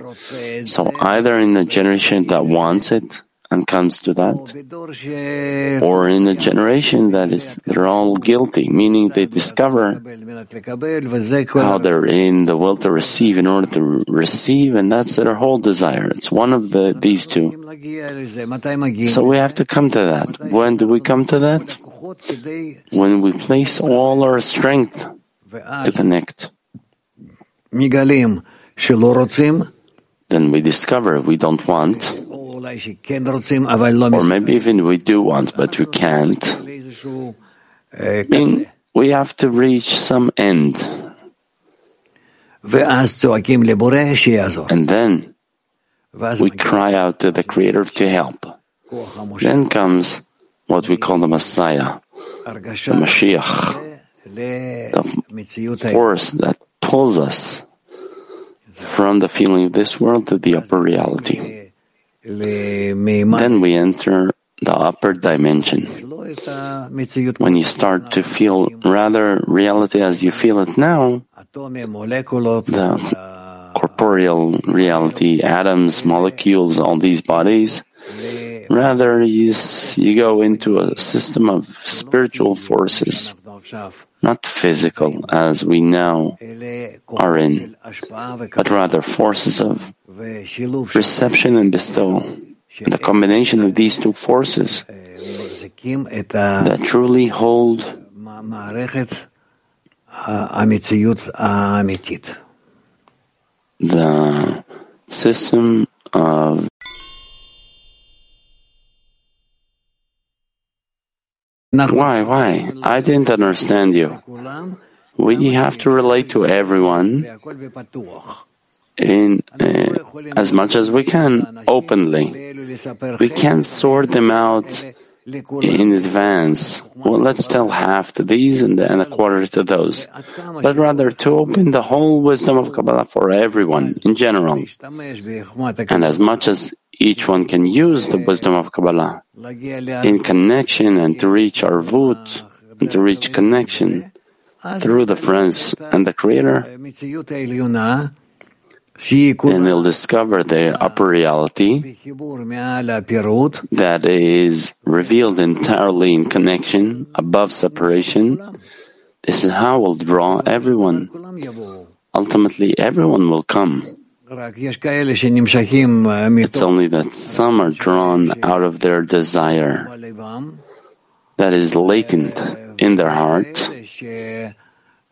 So either in the generation that wants it, and comes to that, or in a generation that is they're all guilty, meaning they discover how they're in the will to receive in order to receive, and that's their whole desire. It's one of the these two. So we have to come to that. When do we come to that? When we place all our strength to connect. Then we discover we don't want, or maybe even we do want, but we can't. I mean, we have to reach some end. And then we cry out to the Creator to help. Then comes what we call the Messiah, the Mashiach, the force that pulls us from the feeling of this world to the upper reality. Then we enter the upper dimension. When you start to feel rather reality as you feel it now, the corporeal reality, atoms, molecules, all these bodies, rather you, you go into a system of spiritual forces, not physical as we now are in, but rather forces of reception and bestowal. And the combination of these two forces that truly hold the system of Why? Why? I didn't understand you. We have to relate to everyone in uh, as much as we can openly. We can't sort them out in advance. Well, let's tell half to these and then a quarter to those, but rather to open the whole wisdom of Kabbalah for everyone in general, and as much as each one can use the wisdom of Kabbalah in connection and to reach our Arvut and to reach connection through the friends and the Creator, then they'll discover the upper reality that is revealed entirely in connection, above separation. This is how we'll draw everyone. Ultimately, everyone will come. It's only that some are drawn out of their desire that is latent in their heart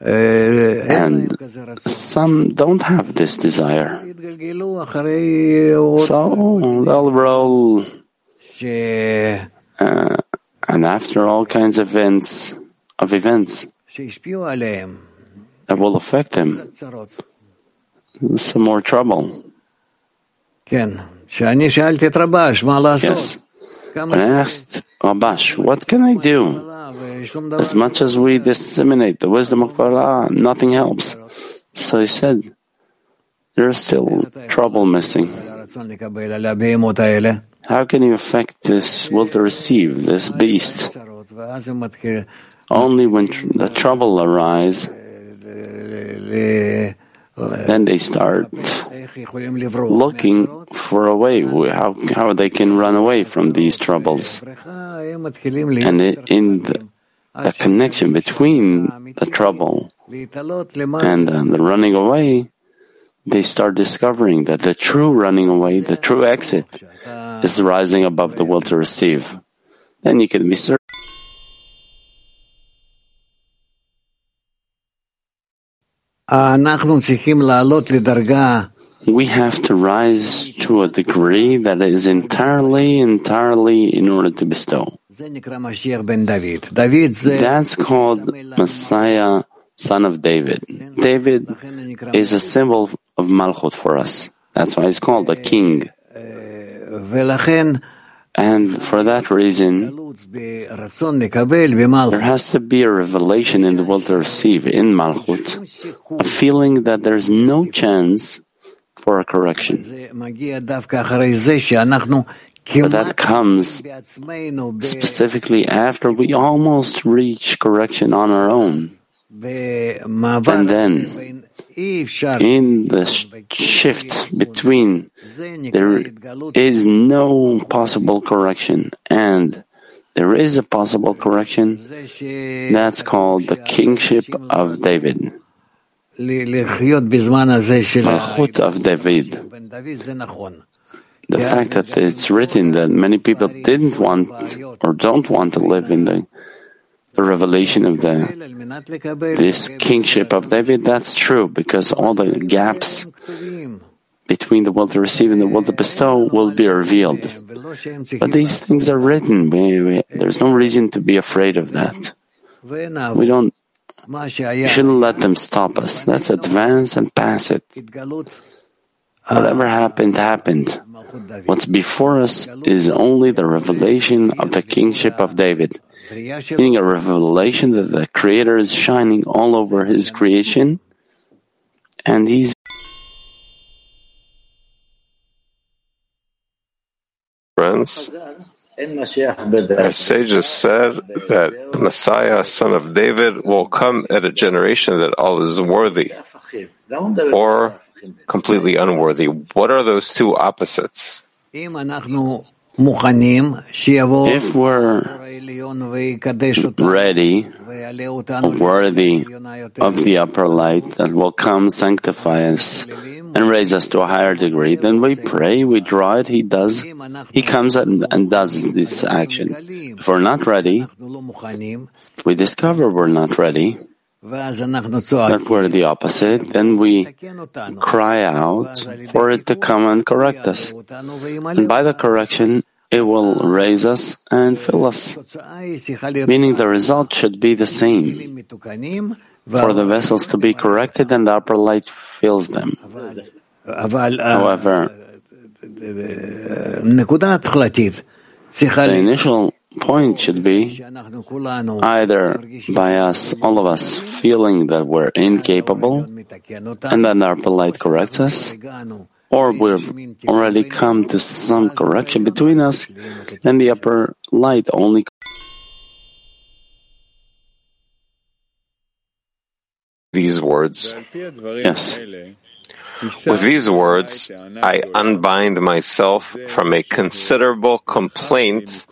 and some don't have this desire. So they'll roll. Uh, and after all kinds of events, of events that will affect them, some more trouble. Yes. When I asked Rabash, what can I do? As much as we disseminate the wisdom of Kabbalah, nothing helps. So he said, there's still trouble missing. How can you affect this will to receive, this beast? Only when tr- the trouble arises, then they start looking for a way how, how they can run away from these troubles. And in the, the connection between the trouble and uh, the running away, they start discovering that the true running away, the true exit, is rising above the will to receive. Then you can be certain. We have to rise to a degree that is entirely, entirely in order to bestow. That's called Messiah, son of David. David is a symbol of Malchut for us. That's why he's called a king. And for that reason, there has to be a revelation in the will to receive in Malchut, a feeling that there's no chance for a correction. But that comes specifically after we almost reach correction on our own. And then, in the shift between, there is no possible correction and there is a possible correction. That's called the kingship of David. Malchut of David. The fact that it's written that many people didn't want or don't want to live in the, the revelation of the this kingship of David, that's true because all the gaps between the will to receive and the will to bestow will be revealed. But these things are written. We, we, there's no reason to be afraid of that. We don't. We shouldn't let them stop us. Let's advance and pass it. Whatever happened, happened. What's before us is only the revelation of the kingship of David. meaning a revelation that the Creator is shining all over His creation, and He's Friends, our sages said that the Messiah, son of David, will come at a generation that all is worthy or completely unworthy. What are those two opposites? If we're ready, worthy of the upper light that will come sanctify us and raise us to a higher degree, then we pray, we draw it, he does, he comes and, and does this action. If we're not ready, we discover we're not ready, that we're the opposite, then we cry out for it to come and correct us. And by the correction, it will raise us and fill us. Meaning the result should be the same. For the vessels to be corrected and the upper light fills them. However, the initial point should be either by us, all of us, feeling that we're incapable, and then upper light corrects us, or we've already come to some correction between us, and the upper light only these words. Yes. With these words, I unbind myself from a considerable complaint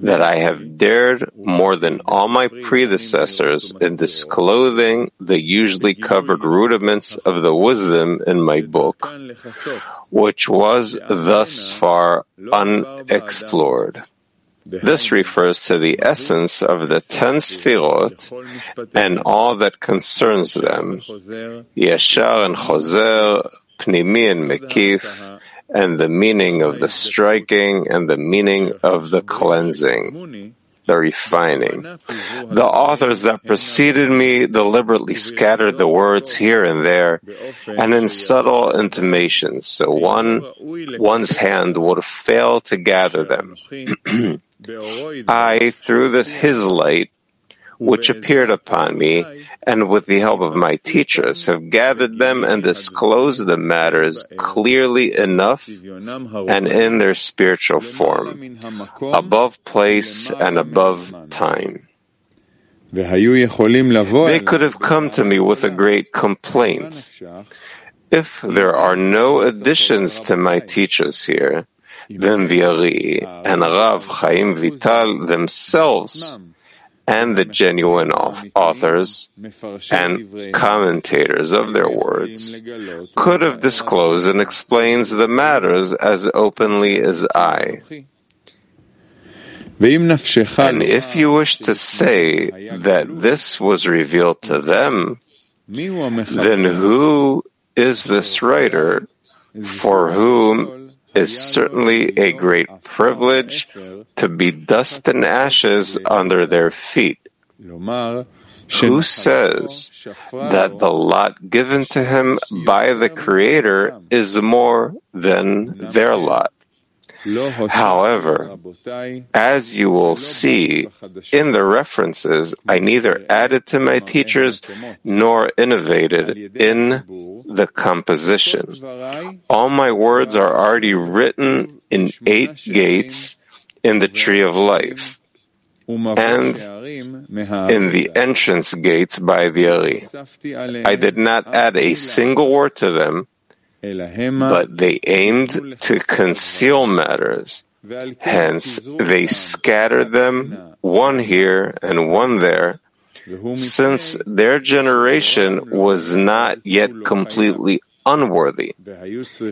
that I have dared more than all my predecessors in disclosing the usually covered rudiments of the wisdom in my book, which was thus far unexplored. This refers to the essence of the ten sfirot and all that concerns them, Yeshar and Choser, Pnimi and Mekif, and the meaning of the striking and the meaning of the cleansing, the refining. The authors that preceded me deliberately scattered the words here and there and in subtle intimations, so one, one's hand would fail to gather them. [CLEARS THROAT] I, through the, his light, which appeared upon me, and with the help of my teachers, have gathered them and disclosed the matters clearly enough and in their spiritual form, above place and above time. They could have come to me with a great complaint. If there are no additions to my teachers here, then the Ari and Rav Chaim Vital themselves and the genuine authors and commentators of their words could have disclosed and explains the matters as openly as I. And if you wish to say that this was revealed to them, then who is this writer for whom is certainly a great privilege to be dust and ashes under their feet. Who says that the lot given to him by the Creator is more than their lot? However, as you will see in the references, I neither added to my teachers nor innovated in the composition. All my words are already written in eight gates in the tree of life and in the entrance gates by the Ari. I did not add a single word to them, but they aimed to conceal matters. Hence, they scattered them, one here and one there, since their generation was not yet completely unworthy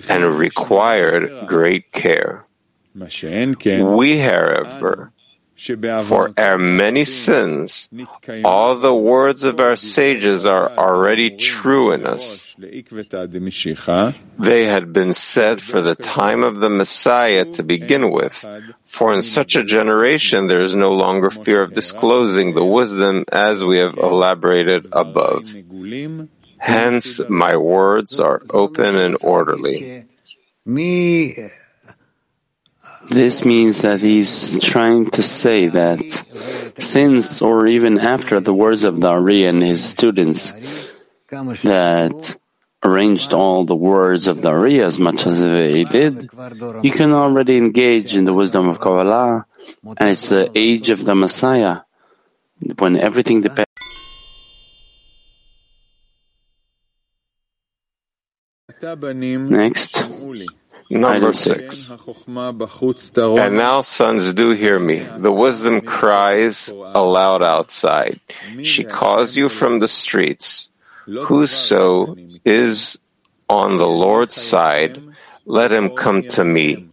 and required great care. We, however, for our many sins, all the words of our sages are already true in us. They had been said for the time of the Messiah to begin with, for in such a generation there is no longer fear of disclosing the wisdom as we have elaborated above. Hence, my words are open and orderly. This means that he's trying to say that since or even after the words of the Ari and his students that arranged all the words of the Ari as much as they did, you can already engage in the wisdom of Kabbalah, and it's the age of the Messiah when everything depends. Next. Number six. And now, sons, do hear me. The wisdom cries aloud outside. She calls you from the streets. Whoso is on the Lord's side, let him come to me.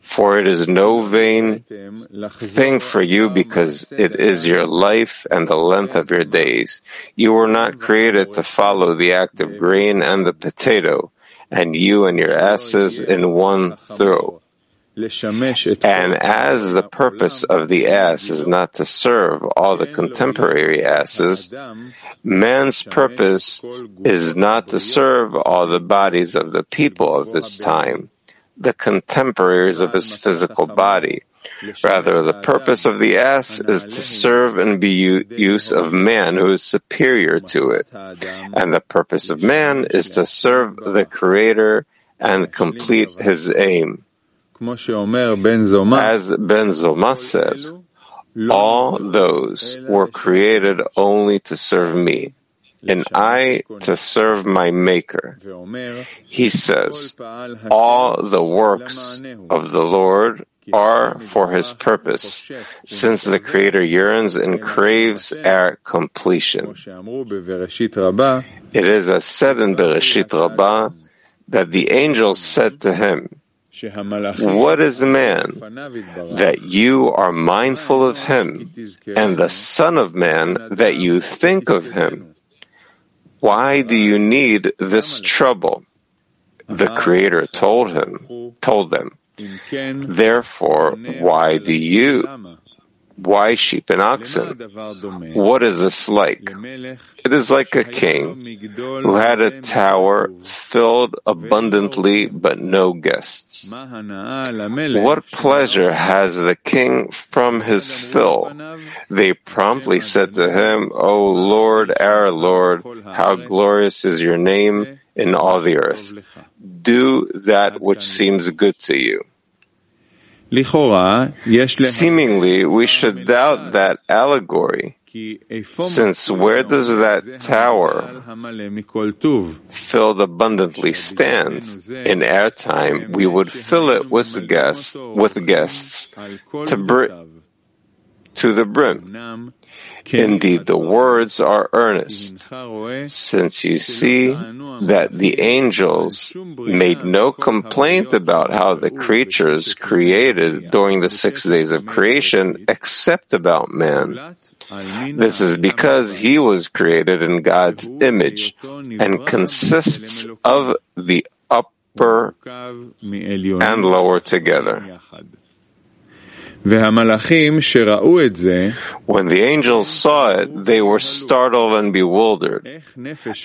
For it is no vain thing for you because it is your life and the length of your days. You were not created to follow the act of grain and the potato, and you and your asses in one throw. And as the purpose of the ass is not to serve all the contemporary asses, man's purpose is not to serve all the bodies of the people of his time, the contemporaries of his physical body. Rather, the purpose of the ass is to serve and be use of man who is superior to it. And the purpose of man is to serve the Creator and complete his aim. As Ben Zoma said, all those were created only to serve me, and I to serve my Maker. He says, all the works of the Lord are for his purpose, since the Creator yearns and craves our completion. It is as said in Bereshit Rabbah that the angels said to him, what is the man that you are mindful of him, and the Son of Man that you think of him? Why do you need this trouble? The Creator told him, told them. Therefore, why do you? Why sheep and oxen? What is this like? It is like a king who had a tower filled abundantly but no guests. What pleasure has the king from his fill? They promptly said to him, O Lord, our Lord, how glorious is your name in all the earth. Do that which seems good to you. Seemingly, we should doubt that allegory, since where does that tower filled abundantly stand? In our time, we would fill it with guests, with guests to, br- to the brim. Indeed, the words are earnest, since you see that the angels made no complaint about how the creatures created during the six days of creation except about man. This is because he was created in God's image and consists of the upper and lower together. When the angels saw it, they were startled and bewildered.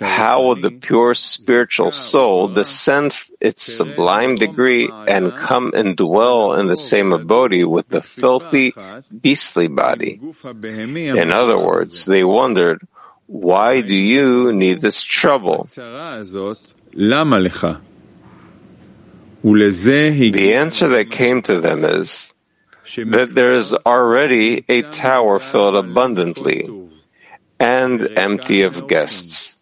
How would the pure spiritual soul descend its sublime degree and come and dwell in the same abode with the filthy, beastly body? In other words, they wondered, why do you need this trouble? The answer that came to them is, that there is already a tower filled abundantly and empty of guests.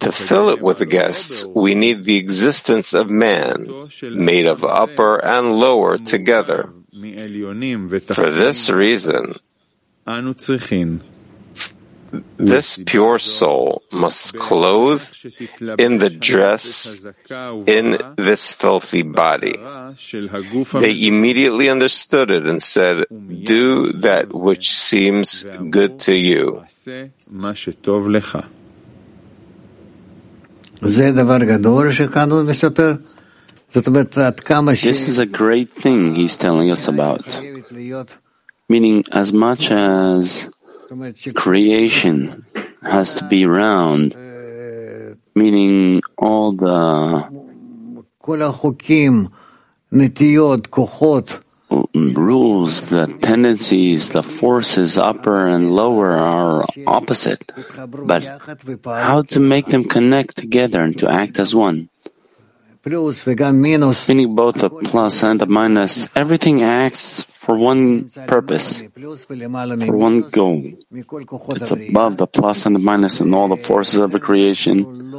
To fill it with guests, we need the existence of man, made of upper and lower together. For this reason, this pure soul must clothe in the dress in this filthy body. They immediately understood it and said, Do that which seems good to you. This is a great thing he's telling us about. Meaning, as much as creation has to be round, meaning all the rules, the tendencies, the forces, upper and lower, are opposite. But how to make them connect together and to act as one? Meaning both the plus and the minus, everything acts for one purpose, for one goal. It's above the plus and the minus and all the forces of the creation.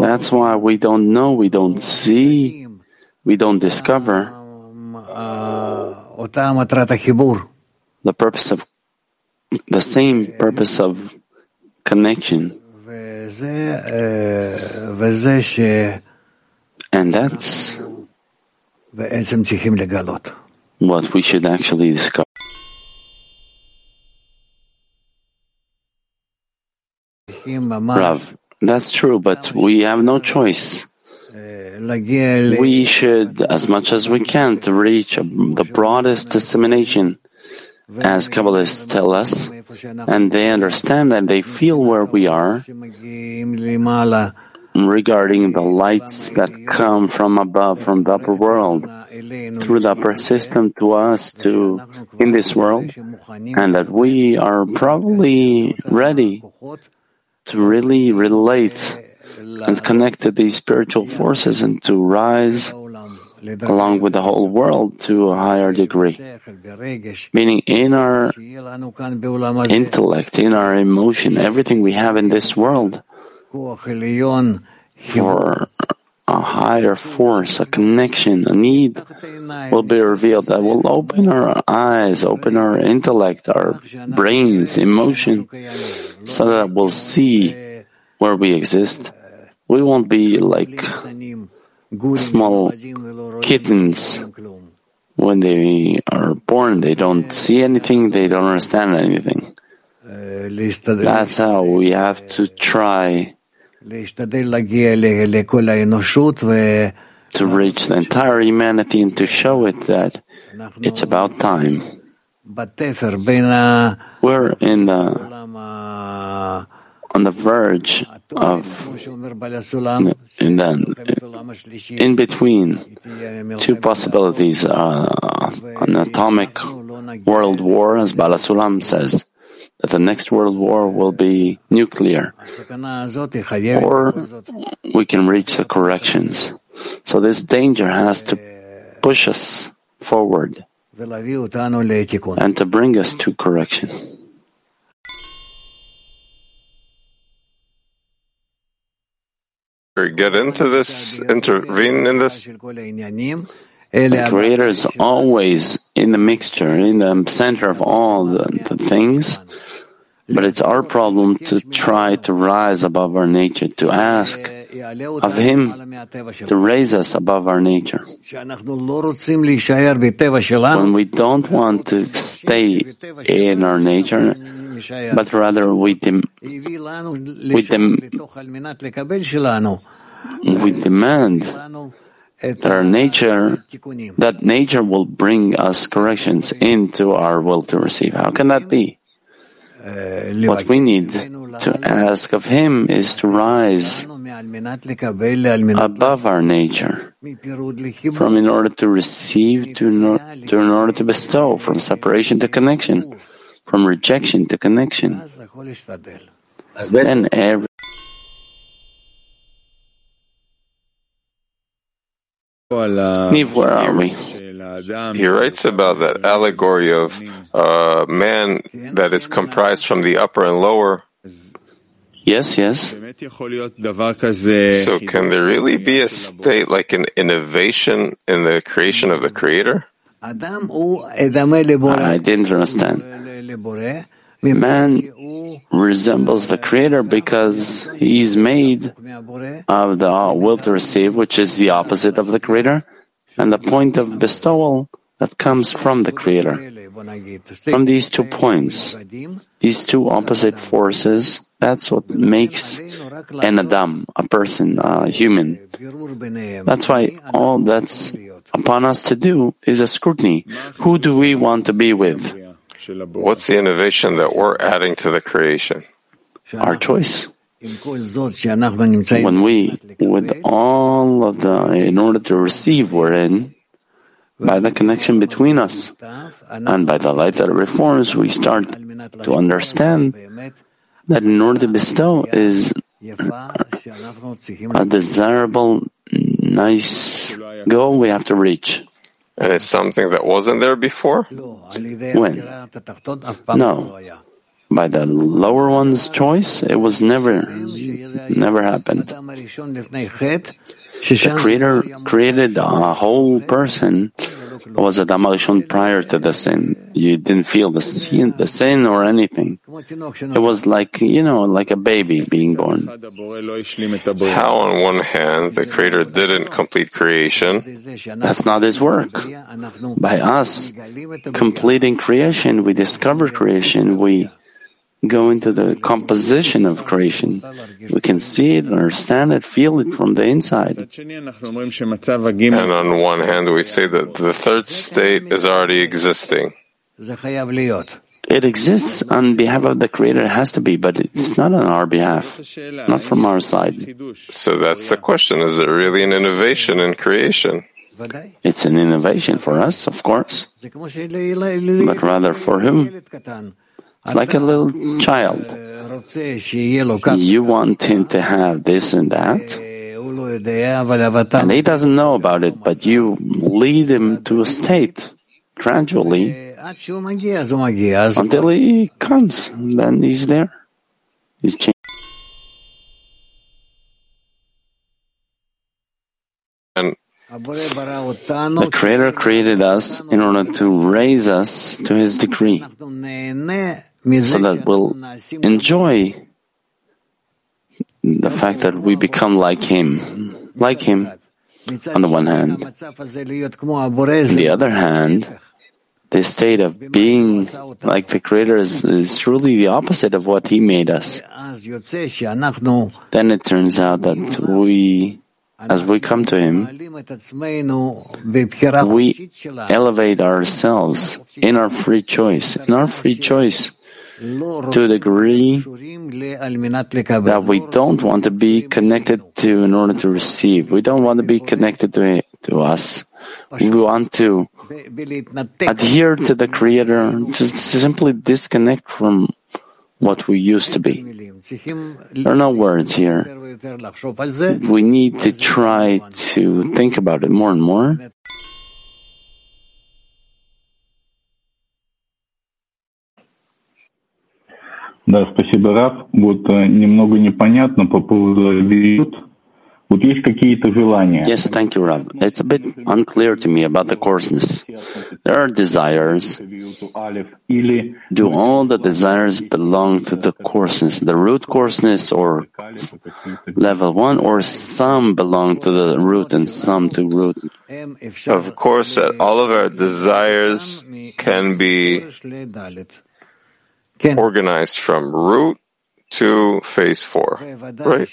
That's why we don't know, we don't see, we don't discover the purpose of the same purpose of connection. And that's what we should actually discover. Rav, that's true, but we have no choice. We should, as much as we can, to reach the broadest dissemination, as Kabbalists tell us, and they understand and they feel where we are regarding the lights that come from above, from the upper world, through the persistent to us, to in this world, and that we are probably ready to really relate and connect to these spiritual forces and to rise along with the whole world to a higher degree. Meaning in our intellect, in our emotion, everything we have in this world for higher force, a connection, a need will be revealed that will open our eyes, open our intellect, our brains, emotion, so that we'll see where we exist. We won't be like small kittens when they are born. They don't see anything, they don't understand anything. That's how we have to try to reach the entire humanity and to show it that it's about time. We're in the on the verge of in, the, in between two possibilities, uh, an atomic world war, as Baal HaSulam says, that the next world war will be nuclear, or we can reach the corrections. So this danger has to push us forward and to bring us to correction. Get into this, intervene in this. The Creator is always in the mixture, in the center of all the, the things, but it's our problem to try to rise above our nature, to ask of Him to raise us above our nature. When we don't want to stay in our nature, but rather we, dem- we, dem- we demand that our nature, that nature will bring us corrections into our will to receive. How can that be? Uh, what we need to ask of Him is to rise above our nature, from in order to receive to, no, to in order to bestow, from separation to connection, from rejection to connection. Then every uh, Niv, where are we? He writes about that allegory of uh, man that is comprised from the upper and lower. Yes, yes. So, can there really be a state like an innovation in the creation of the Creator? I didn't understand. Man resembles the Creator because he's made of the will to receive, which is the opposite of the Creator, and the point of bestowal that comes from the Creator. From these two points, these two opposite forces, that's what makes an Adam, a person, a human. That's why all that's upon us to do is a scrutiny. Who do we want to be with? What's the innovation that we're adding to the creation? Our choice. When we, with all of the, in order to receive, we're in, by the connection between us. And by the light that reforms, we start to understand that in order to bestow is a desirable, nice goal we have to reach. And it's something that wasn't there before? When? No. By the lower one's choice, it was never, never happened. The Creator created a whole person it was Adam HaRishon prior to the sin. You didn't feel the sin, the sin or anything. It was like, you know, like a baby being born. How on one hand the Creator didn't complete creation? That's not His work. By us completing creation, we discover creation, we go into the composition of creation. We can see it, understand it, feel it from the inside. And on one hand, we say that the third state is already existing. It exists on behalf of the Creator, it has to be, but it's not on our behalf, not from our side. So that's the question. Is it really an innovation in creation? It's an innovation for us, of course, but rather for whom? It's like a little child. You want him to have this and that, and he doesn't know about it, but you lead him to a state gradually until he comes. Then he's there. He's changed. The Creator created us in order to raise us to His decree, so that we'll enjoy the fact that we become like Him, like Him, on the one hand. On the other hand, the state of being like the Creator is, is truly the opposite of what He made us. Then it turns out that we as we come to Him, we elevate ourselves in our free choice, in our free choice to a degree that we don't want to be connected to in order to receive. We don't want to be connected to, to us. We want to adhere to the Creator, just simply disconnect from what we used to be. There are no words here. We need to try to think about it more and more. Да, спасибо, Раф. Вот э, немного непонятно по поводу авиют. Вот есть какие-то желания. Yes, thank you, Rav. It's a bit unclear to me about the coarseness. There are desires. Do all the desires belong to the coarseness, the root coarseness, or level one, or some belong to the root and some to root? Of course, that all of our desires can be organized from root to phase four, right?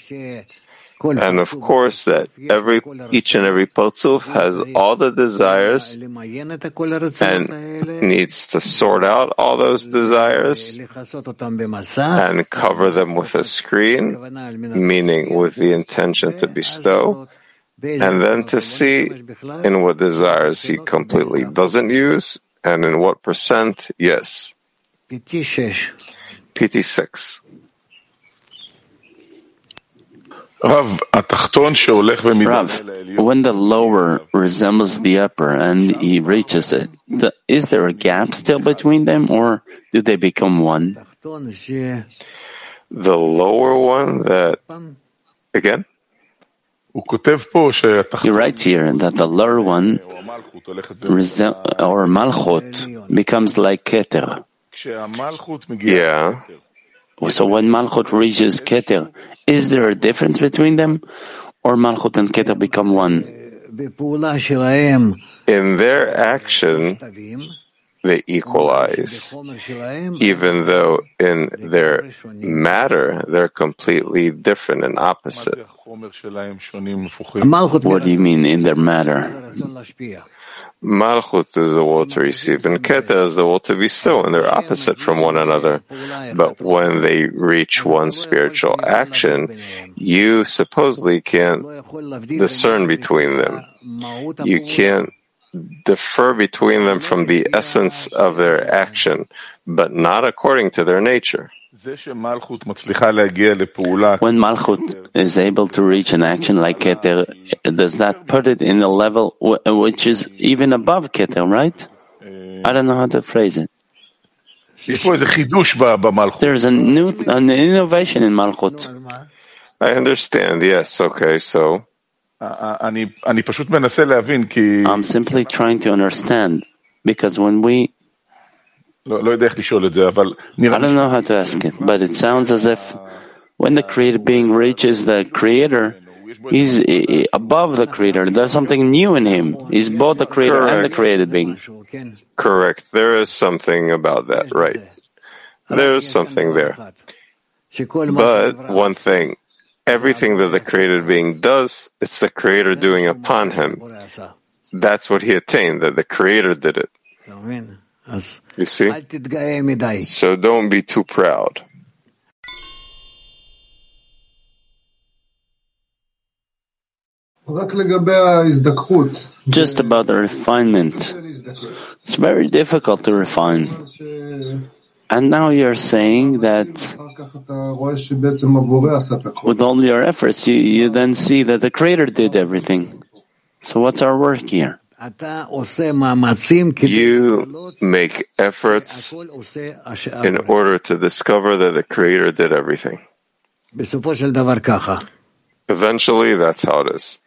And of course that every, each and every Partzuf has all the desires and needs to sort out all those desires and cover them with a screen, meaning with the intention to bestow, and then to see in what desires he completely doesn't use and in what percent, yes. PT6. Rav, when the lower resembles the upper and he reaches it, the, is there a gap still between them or do they become one? The lower one that, again? He writes here that the lower one, resem- or Malchut, becomes like Keter. Yeah. So when Malchut reaches Keter, is there a difference between them? Or Malchut and Keter become one? In their action, they equalize, even though in their matter they're completely different and opposite. What do you mean in their matter? Malchut is the will to receive, and Keter is the will to bestow, and they're opposite from one another. But when they reach one spiritual action, you supposedly can't discern between them. You can't differ between them from the essence of their action, but not according to their nature. When Malchut is able to reach an action like Keter, does that put it in a level which is even above Keter, right? I don't know how to phrase it. There's a new an innovation in Malchut. I understand, yes, okay, so. I'm simply trying to understand, because when we I don't know how to ask it, but it sounds as if when the created being reaches the creator, he's above the creator. There's something new in him. He's both the creator Correct. and the created being. Correct. There is something about that, right? There's something there. But one thing, everything that the created being does, it's the creator doing upon him. That's what he attained, that the creator did it. You see? So don't be too proud. Just about the refinement. It's very difficult to refine. And now you're saying that with all your efforts, you, you then see that the Creator did everything. So what's our work here? You make efforts in order to discover that the Creator did everything. Eventually, that's how it is.